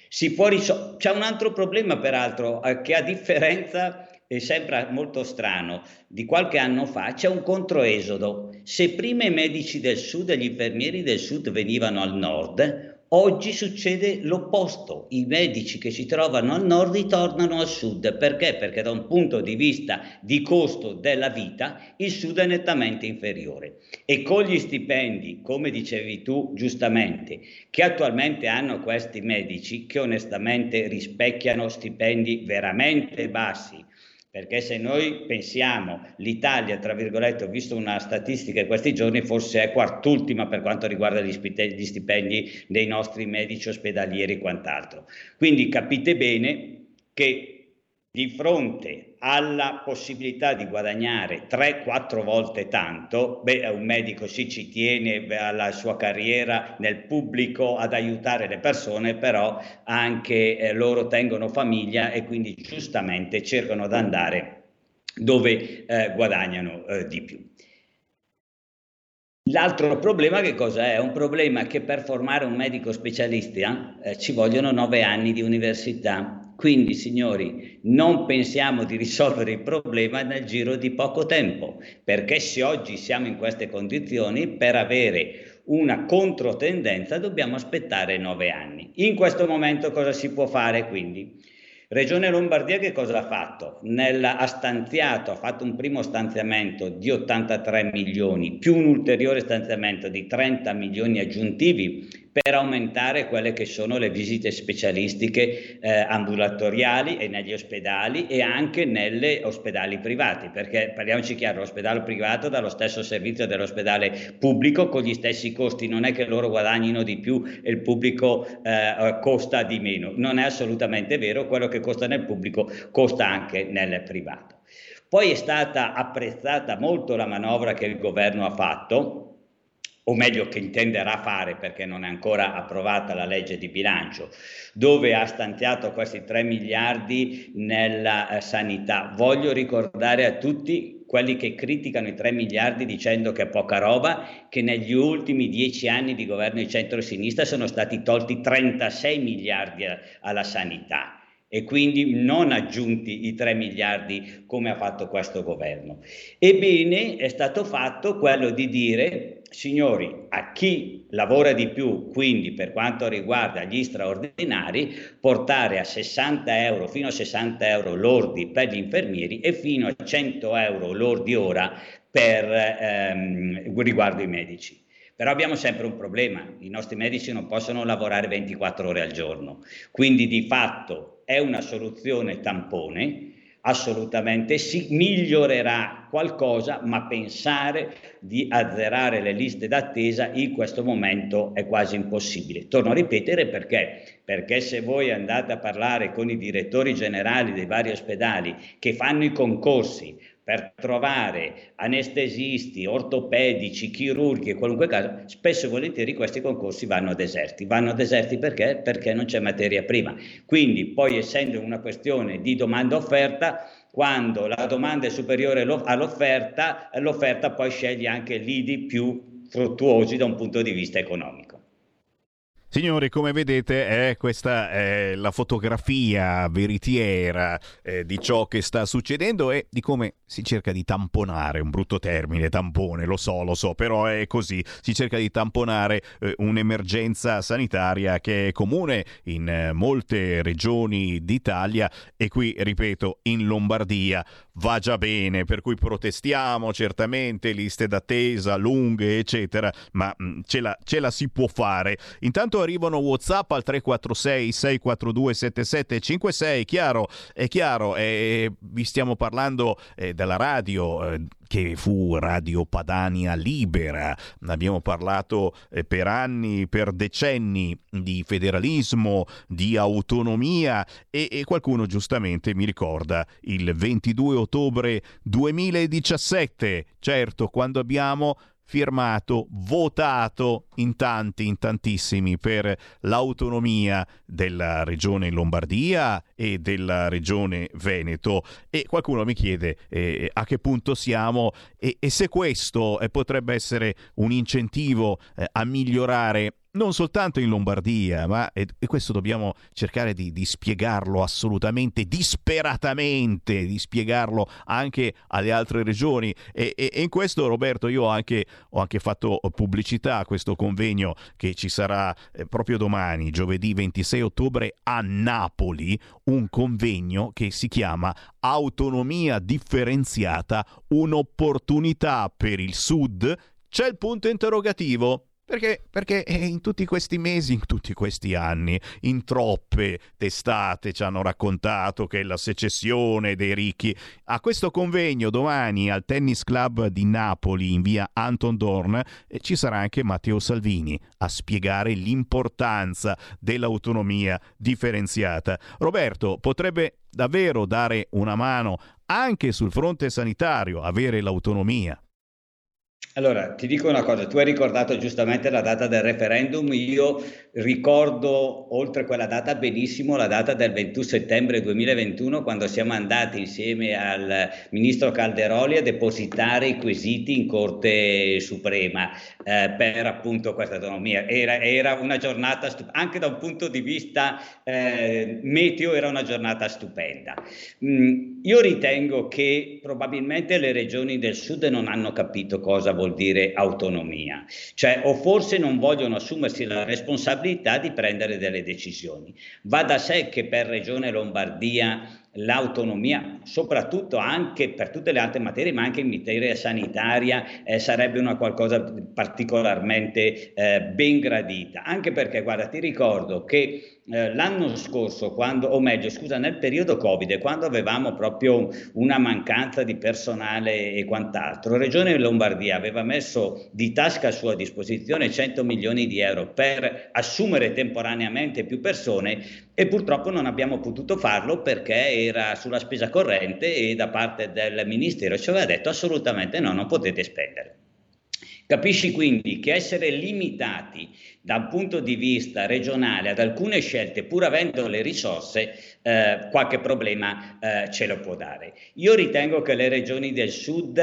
Risol- C'è un altro problema peraltro eh, che a differenza e sembra molto strano, di qualche anno fa c'è un controesodo. Se prima i medici del sud e gli infermieri del sud venivano al nord, Oggi succede l'opposto, i medici che si trovano al nord ritornano al sud, perché? Perché da un punto di vista di costo della vita il sud è nettamente inferiore. E con gli stipendi, come dicevi tu giustamente, che attualmente hanno questi medici che onestamente rispecchiano stipendi veramente bassi perché se noi pensiamo l'Italia, tra virgolette, ho visto una statistica in questi giorni, forse è quartultima per quanto riguarda gli, stipendi dei nostri medici ospedalieri e quant'altro. Quindi capite bene che di fronte alla possibilità di guadagnare 3-4 volte tanto, beh, un medico sì ci tiene alla sua carriera nel pubblico ad aiutare le persone, però anche eh, loro tengono famiglia e quindi giustamente cercano di andare dove eh, guadagnano eh, di più. L'altro problema che cosa è? Un problema che per formare un medico specialista eh, ci vogliono nove anni di università quindi, signori, non pensiamo di risolvere il problema nel giro di poco tempo, perché se oggi siamo in queste condizioni, per avere una controtendenza dobbiamo aspettare nove anni. In questo momento cosa si può fare quindi? Regione Lombardia che cosa ha fatto? Nel, ha stanziato, ha fatto un primo stanziamento di 83 milioni più un ulteriore stanziamento di 30 milioni aggiuntivi per aumentare quelle che sono le visite specialistiche eh, ambulatoriali e negli ospedali e anche negli ospedali privati, perché parliamoci chiaro, l'ospedale privato dà lo stesso servizio dell'ospedale pubblico con gli stessi costi, non è che loro guadagnino di più e il pubblico eh, costa di meno, non è assolutamente vero, quello che costa nel pubblico costa anche nel privato. Poi è stata apprezzata molto la manovra che il governo ha fatto, o meglio che intenderà fare perché non è ancora approvata la legge di bilancio, dove ha stanziato questi 3 miliardi nella eh, sanità. Voglio ricordare a tutti quelli che criticano i 3 miliardi dicendo che è poca roba, che negli ultimi 10 anni di governo di centro-sinistra sono stati tolti 36 miliardi alla sanità e quindi non aggiunti i 3 miliardi come ha fatto questo governo. Ebbene, è stato fatto quello di dire, signori, a chi lavora di più, quindi per quanto riguarda gli straordinari, portare a 60 euro, fino a 60 euro lordi per gli infermieri e fino a 100 euro lordi ora per ehm, riguardo i medici. Però abbiamo sempre un problema, i nostri medici non possono lavorare 24 ore al giorno, quindi di fatto è una soluzione tampone, assolutamente si migliorerà qualcosa, ma pensare di azzerare le liste d'attesa in questo momento è quasi impossibile. Torno a ripetere perché? Perché se voi andate a parlare con i direttori generali dei vari ospedali che fanno i concorsi per trovare anestesisti, ortopedici, chirurghi e qualunque caso, spesso e volentieri questi concorsi vanno deserti. Vanno deserti perché? Perché non c'è materia prima. Quindi poi essendo una questione di domanda-offerta, quando la domanda è superiore all'offerta, l'offerta poi sceglie anche lidi più fruttuosi da un punto di vista economico. Signori, come vedete, eh, questa è la fotografia veritiera eh, di ciò che sta succedendo e di come si cerca di tamponare, un brutto termine, tampone, lo so, lo so, però è così, si cerca di tamponare eh, un'emergenza sanitaria che è comune in eh, molte regioni d'Italia e qui, ripeto, in Lombardia va già bene, per cui protestiamo certamente, liste d'attesa lunghe, eccetera, ma mh, mm, ce, la, ce la si può fare. Intanto arrivano WhatsApp al 346 642 7756. Chiaro, è chiaro, eh, vi stiamo parlando eh, della radio. Eh, che fu Radio Padania Libera. Abbiamo parlato eh, per anni, per decenni di federalismo, di autonomia e, e, qualcuno giustamente mi ricorda il 22 ottobre 2017, certo quando abbiamo firmato, votato in tanti, in tantissimi per l'autonomia della regione Lombardia e della regione Veneto. E qualcuno mi chiede eh, a che punto siamo e, e se questo eh, potrebbe essere un incentivo eh, a migliorare non soltanto in Lombardia, ma e, questo dobbiamo cercare di, di, spiegarlo assolutamente, disperatamente, di spiegarlo anche alle altre regioni. E, e, e in questo, Roberto, io anche, ho anche, fatto pubblicità a questo convegno che ci sarà eh, proprio domani, giovedì 26 ottobre, a Napoli, un convegno che si chiama Autonomia differenziata, un'opportunità per il Sud. C'è il punto interrogativo Perché, perché eh, in tutti questi mesi, in tutti questi anni, in troppe testate ci hanno raccontato che la secessione dei ricchi. A questo convegno domani al Tennis Club di Napoli in via Anton Dorn eh, ci sarà anche Matteo Salvini a spiegare l'importanza dell'autonomia differenziata. Roberto, potrebbe davvero dare una mano anche sul fronte sanitario, avere l'autonomia. Allora, ti dico una cosa, tu hai ricordato giustamente la data del referendum, io ricordo oltre quella data benissimo la data del 21 settembre 2021 quando siamo andati insieme al ministro Calderoli a depositare i quesiti in Corte Suprema eh, per appunto questa autonomia. Era, era una giornata, stup- anche da un punto di vista eh, meteo, era una giornata stupenda. Mm, io ritengo che probabilmente le regioni del sud non hanno capito cosa vuol dire autonomia, cioè o forse non vogliono assumersi la responsabilità di prendere delle decisioni. Va da sé che per Regione Lombardia l'autonomia, soprattutto anche per tutte le altre materie, ma anche in materia sanitaria, eh, sarebbe una qualcosa particolarmente eh, ben gradita. Anche perché, guarda, ti ricordo che eh, l'anno scorso, quando, o meglio, scusa, nel periodo Covid, quando avevamo proprio una mancanza di personale e quant'altro, Regione Lombardia aveva messo di tasca a sua disposizione 100 milioni di euro per assumere temporaneamente più persone e purtroppo non abbiamo potuto farlo perché era sulla spesa corrente e da parte del Ministero ci aveva detto assolutamente no, non potete spendere. Capisci quindi che essere limitati da un punto di vista regionale ad alcune scelte, pur avendo le risorse, eh, qualche problema eh, ce lo può dare. Io ritengo che le regioni del sud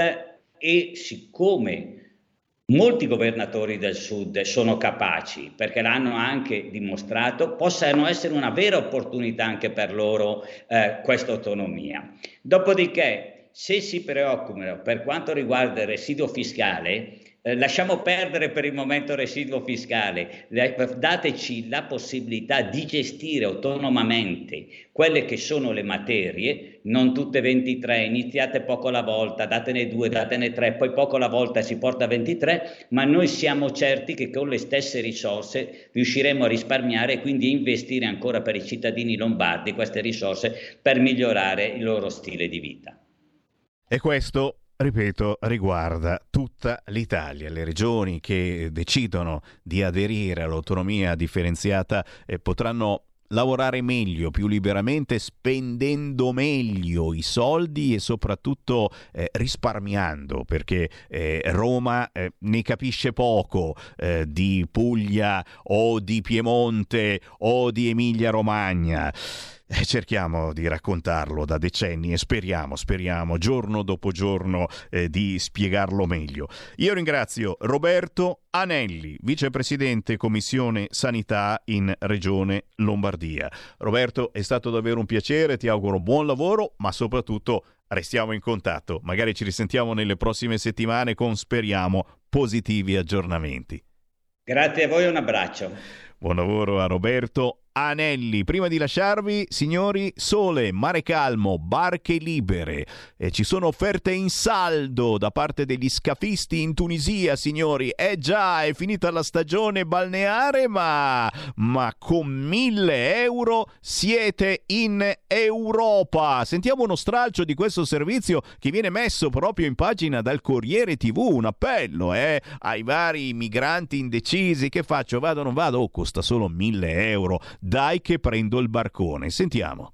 e siccome molti governatori del sud sono capaci, perché l'hanno anche dimostrato, possano essere una vera opportunità anche per loro eh, questa autonomia. Dopodiché, se si preoccupano per quanto riguarda il residuo fiscale, eh, lasciamo perdere per il momento il residuo fiscale, dateci la possibilità di gestire autonomamente quelle che sono le materie, non tutte 23, iniziate poco alla volta, datene due, datene tre, poi poco alla volta si porta a 23, ma noi siamo certi che con le stesse risorse riusciremo a risparmiare e quindi investire ancora per i cittadini lombardi queste risorse per migliorare il loro stile di vita. E questo ripeto, riguarda tutta l'Italia. Le regioni che decidono di aderire all'autonomia differenziata eh, potranno lavorare meglio, più liberamente, spendendo meglio i soldi e soprattutto eh, risparmiando, perché eh, Roma eh, ne capisce poco eh, di Puglia o di Piemonte o di Emilia Romagna. Eh, cerchiamo di raccontarlo da decenni e speriamo, speriamo, giorno dopo giorno, eh, di spiegarlo meglio. Io ringrazio Roberto Anelli, vicepresidente Commissione Sanità in Regione Lombardia. Roberto, è stato davvero un piacere, ti auguro buon lavoro, ma soprattutto restiamo in contatto. Magari ci risentiamo nelle prossime settimane con, speriamo, positivi aggiornamenti. Grazie a voi e un abbraccio. Buon lavoro a Roberto Anelli. Prima di lasciarvi, signori, sole, mare calmo, barche libere. E ci sono offerte in saldo da parte degli scafisti in Tunisia, signori. Eh già, è finita la stagione balneare, ma, ma con mille euro siete in Europa. Sentiamo uno stralcio di questo servizio che viene messo proprio in pagina dal Corriere TV. Un appello, eh, ai vari migranti indecisi. Che faccio? Vado o non vado? Oh, costa solo mille euro dai che prendo il barcone. Sentiamo.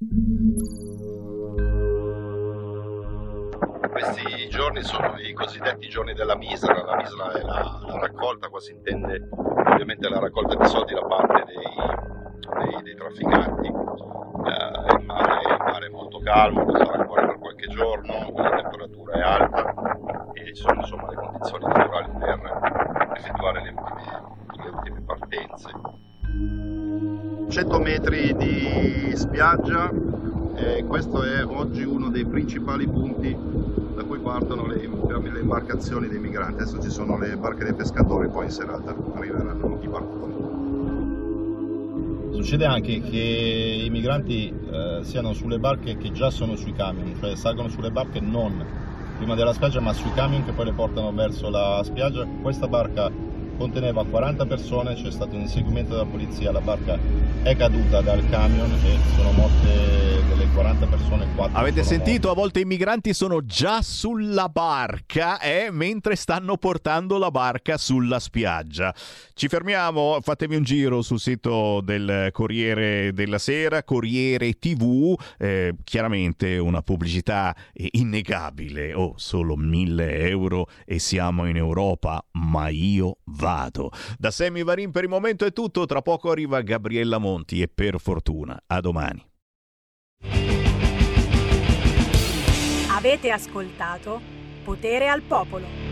Questi giorni sono i cosiddetti giorni della misera, la misera è la, la raccolta, qua si intende ovviamente la raccolta di soldi da parte dei, dei, dei trafficanti. Eh, il, mare, il, mare, è molto calmo, lo sarà ancora per qualche giorno, la temperatura è alta e ci sono insomma le condizioni naturali per effettuare le ultime, le ultime partenze. 100 metri di spiaggia e questo è oggi uno dei principali punti da cui partono le, le imbarcazioni dei migranti. Adesso ci sono le barche dei pescatori, poi in serata arriveranno i barconi. Succede anche che i migranti eh, siano sulle barche che già sono sui camion, cioè salgono sulle barche non prima della spiaggia ma sui camion che poi le portano verso la spiaggia. Questa barca conteneva 40 persone, c'è stato un inseguimento della polizia, la barca è caduta dal camion e sono morte delle 40 persone 4 Avete sentito? A volte i migranti sono già sulla barca eh, mentre stanno portando la barca sulla spiaggia. Ci fermiamo, fatemi un giro sul sito del Corriere della Sera, Corriere TV, eh, chiaramente una pubblicità innegabile, oh solo 1000 euro e siamo in Europa, ma io vado. Da Sammy Varin per il momento è tutto, tra poco arriva Gabriella Monti e per fortuna, a domani. Avete ascoltato Potere al Popolo.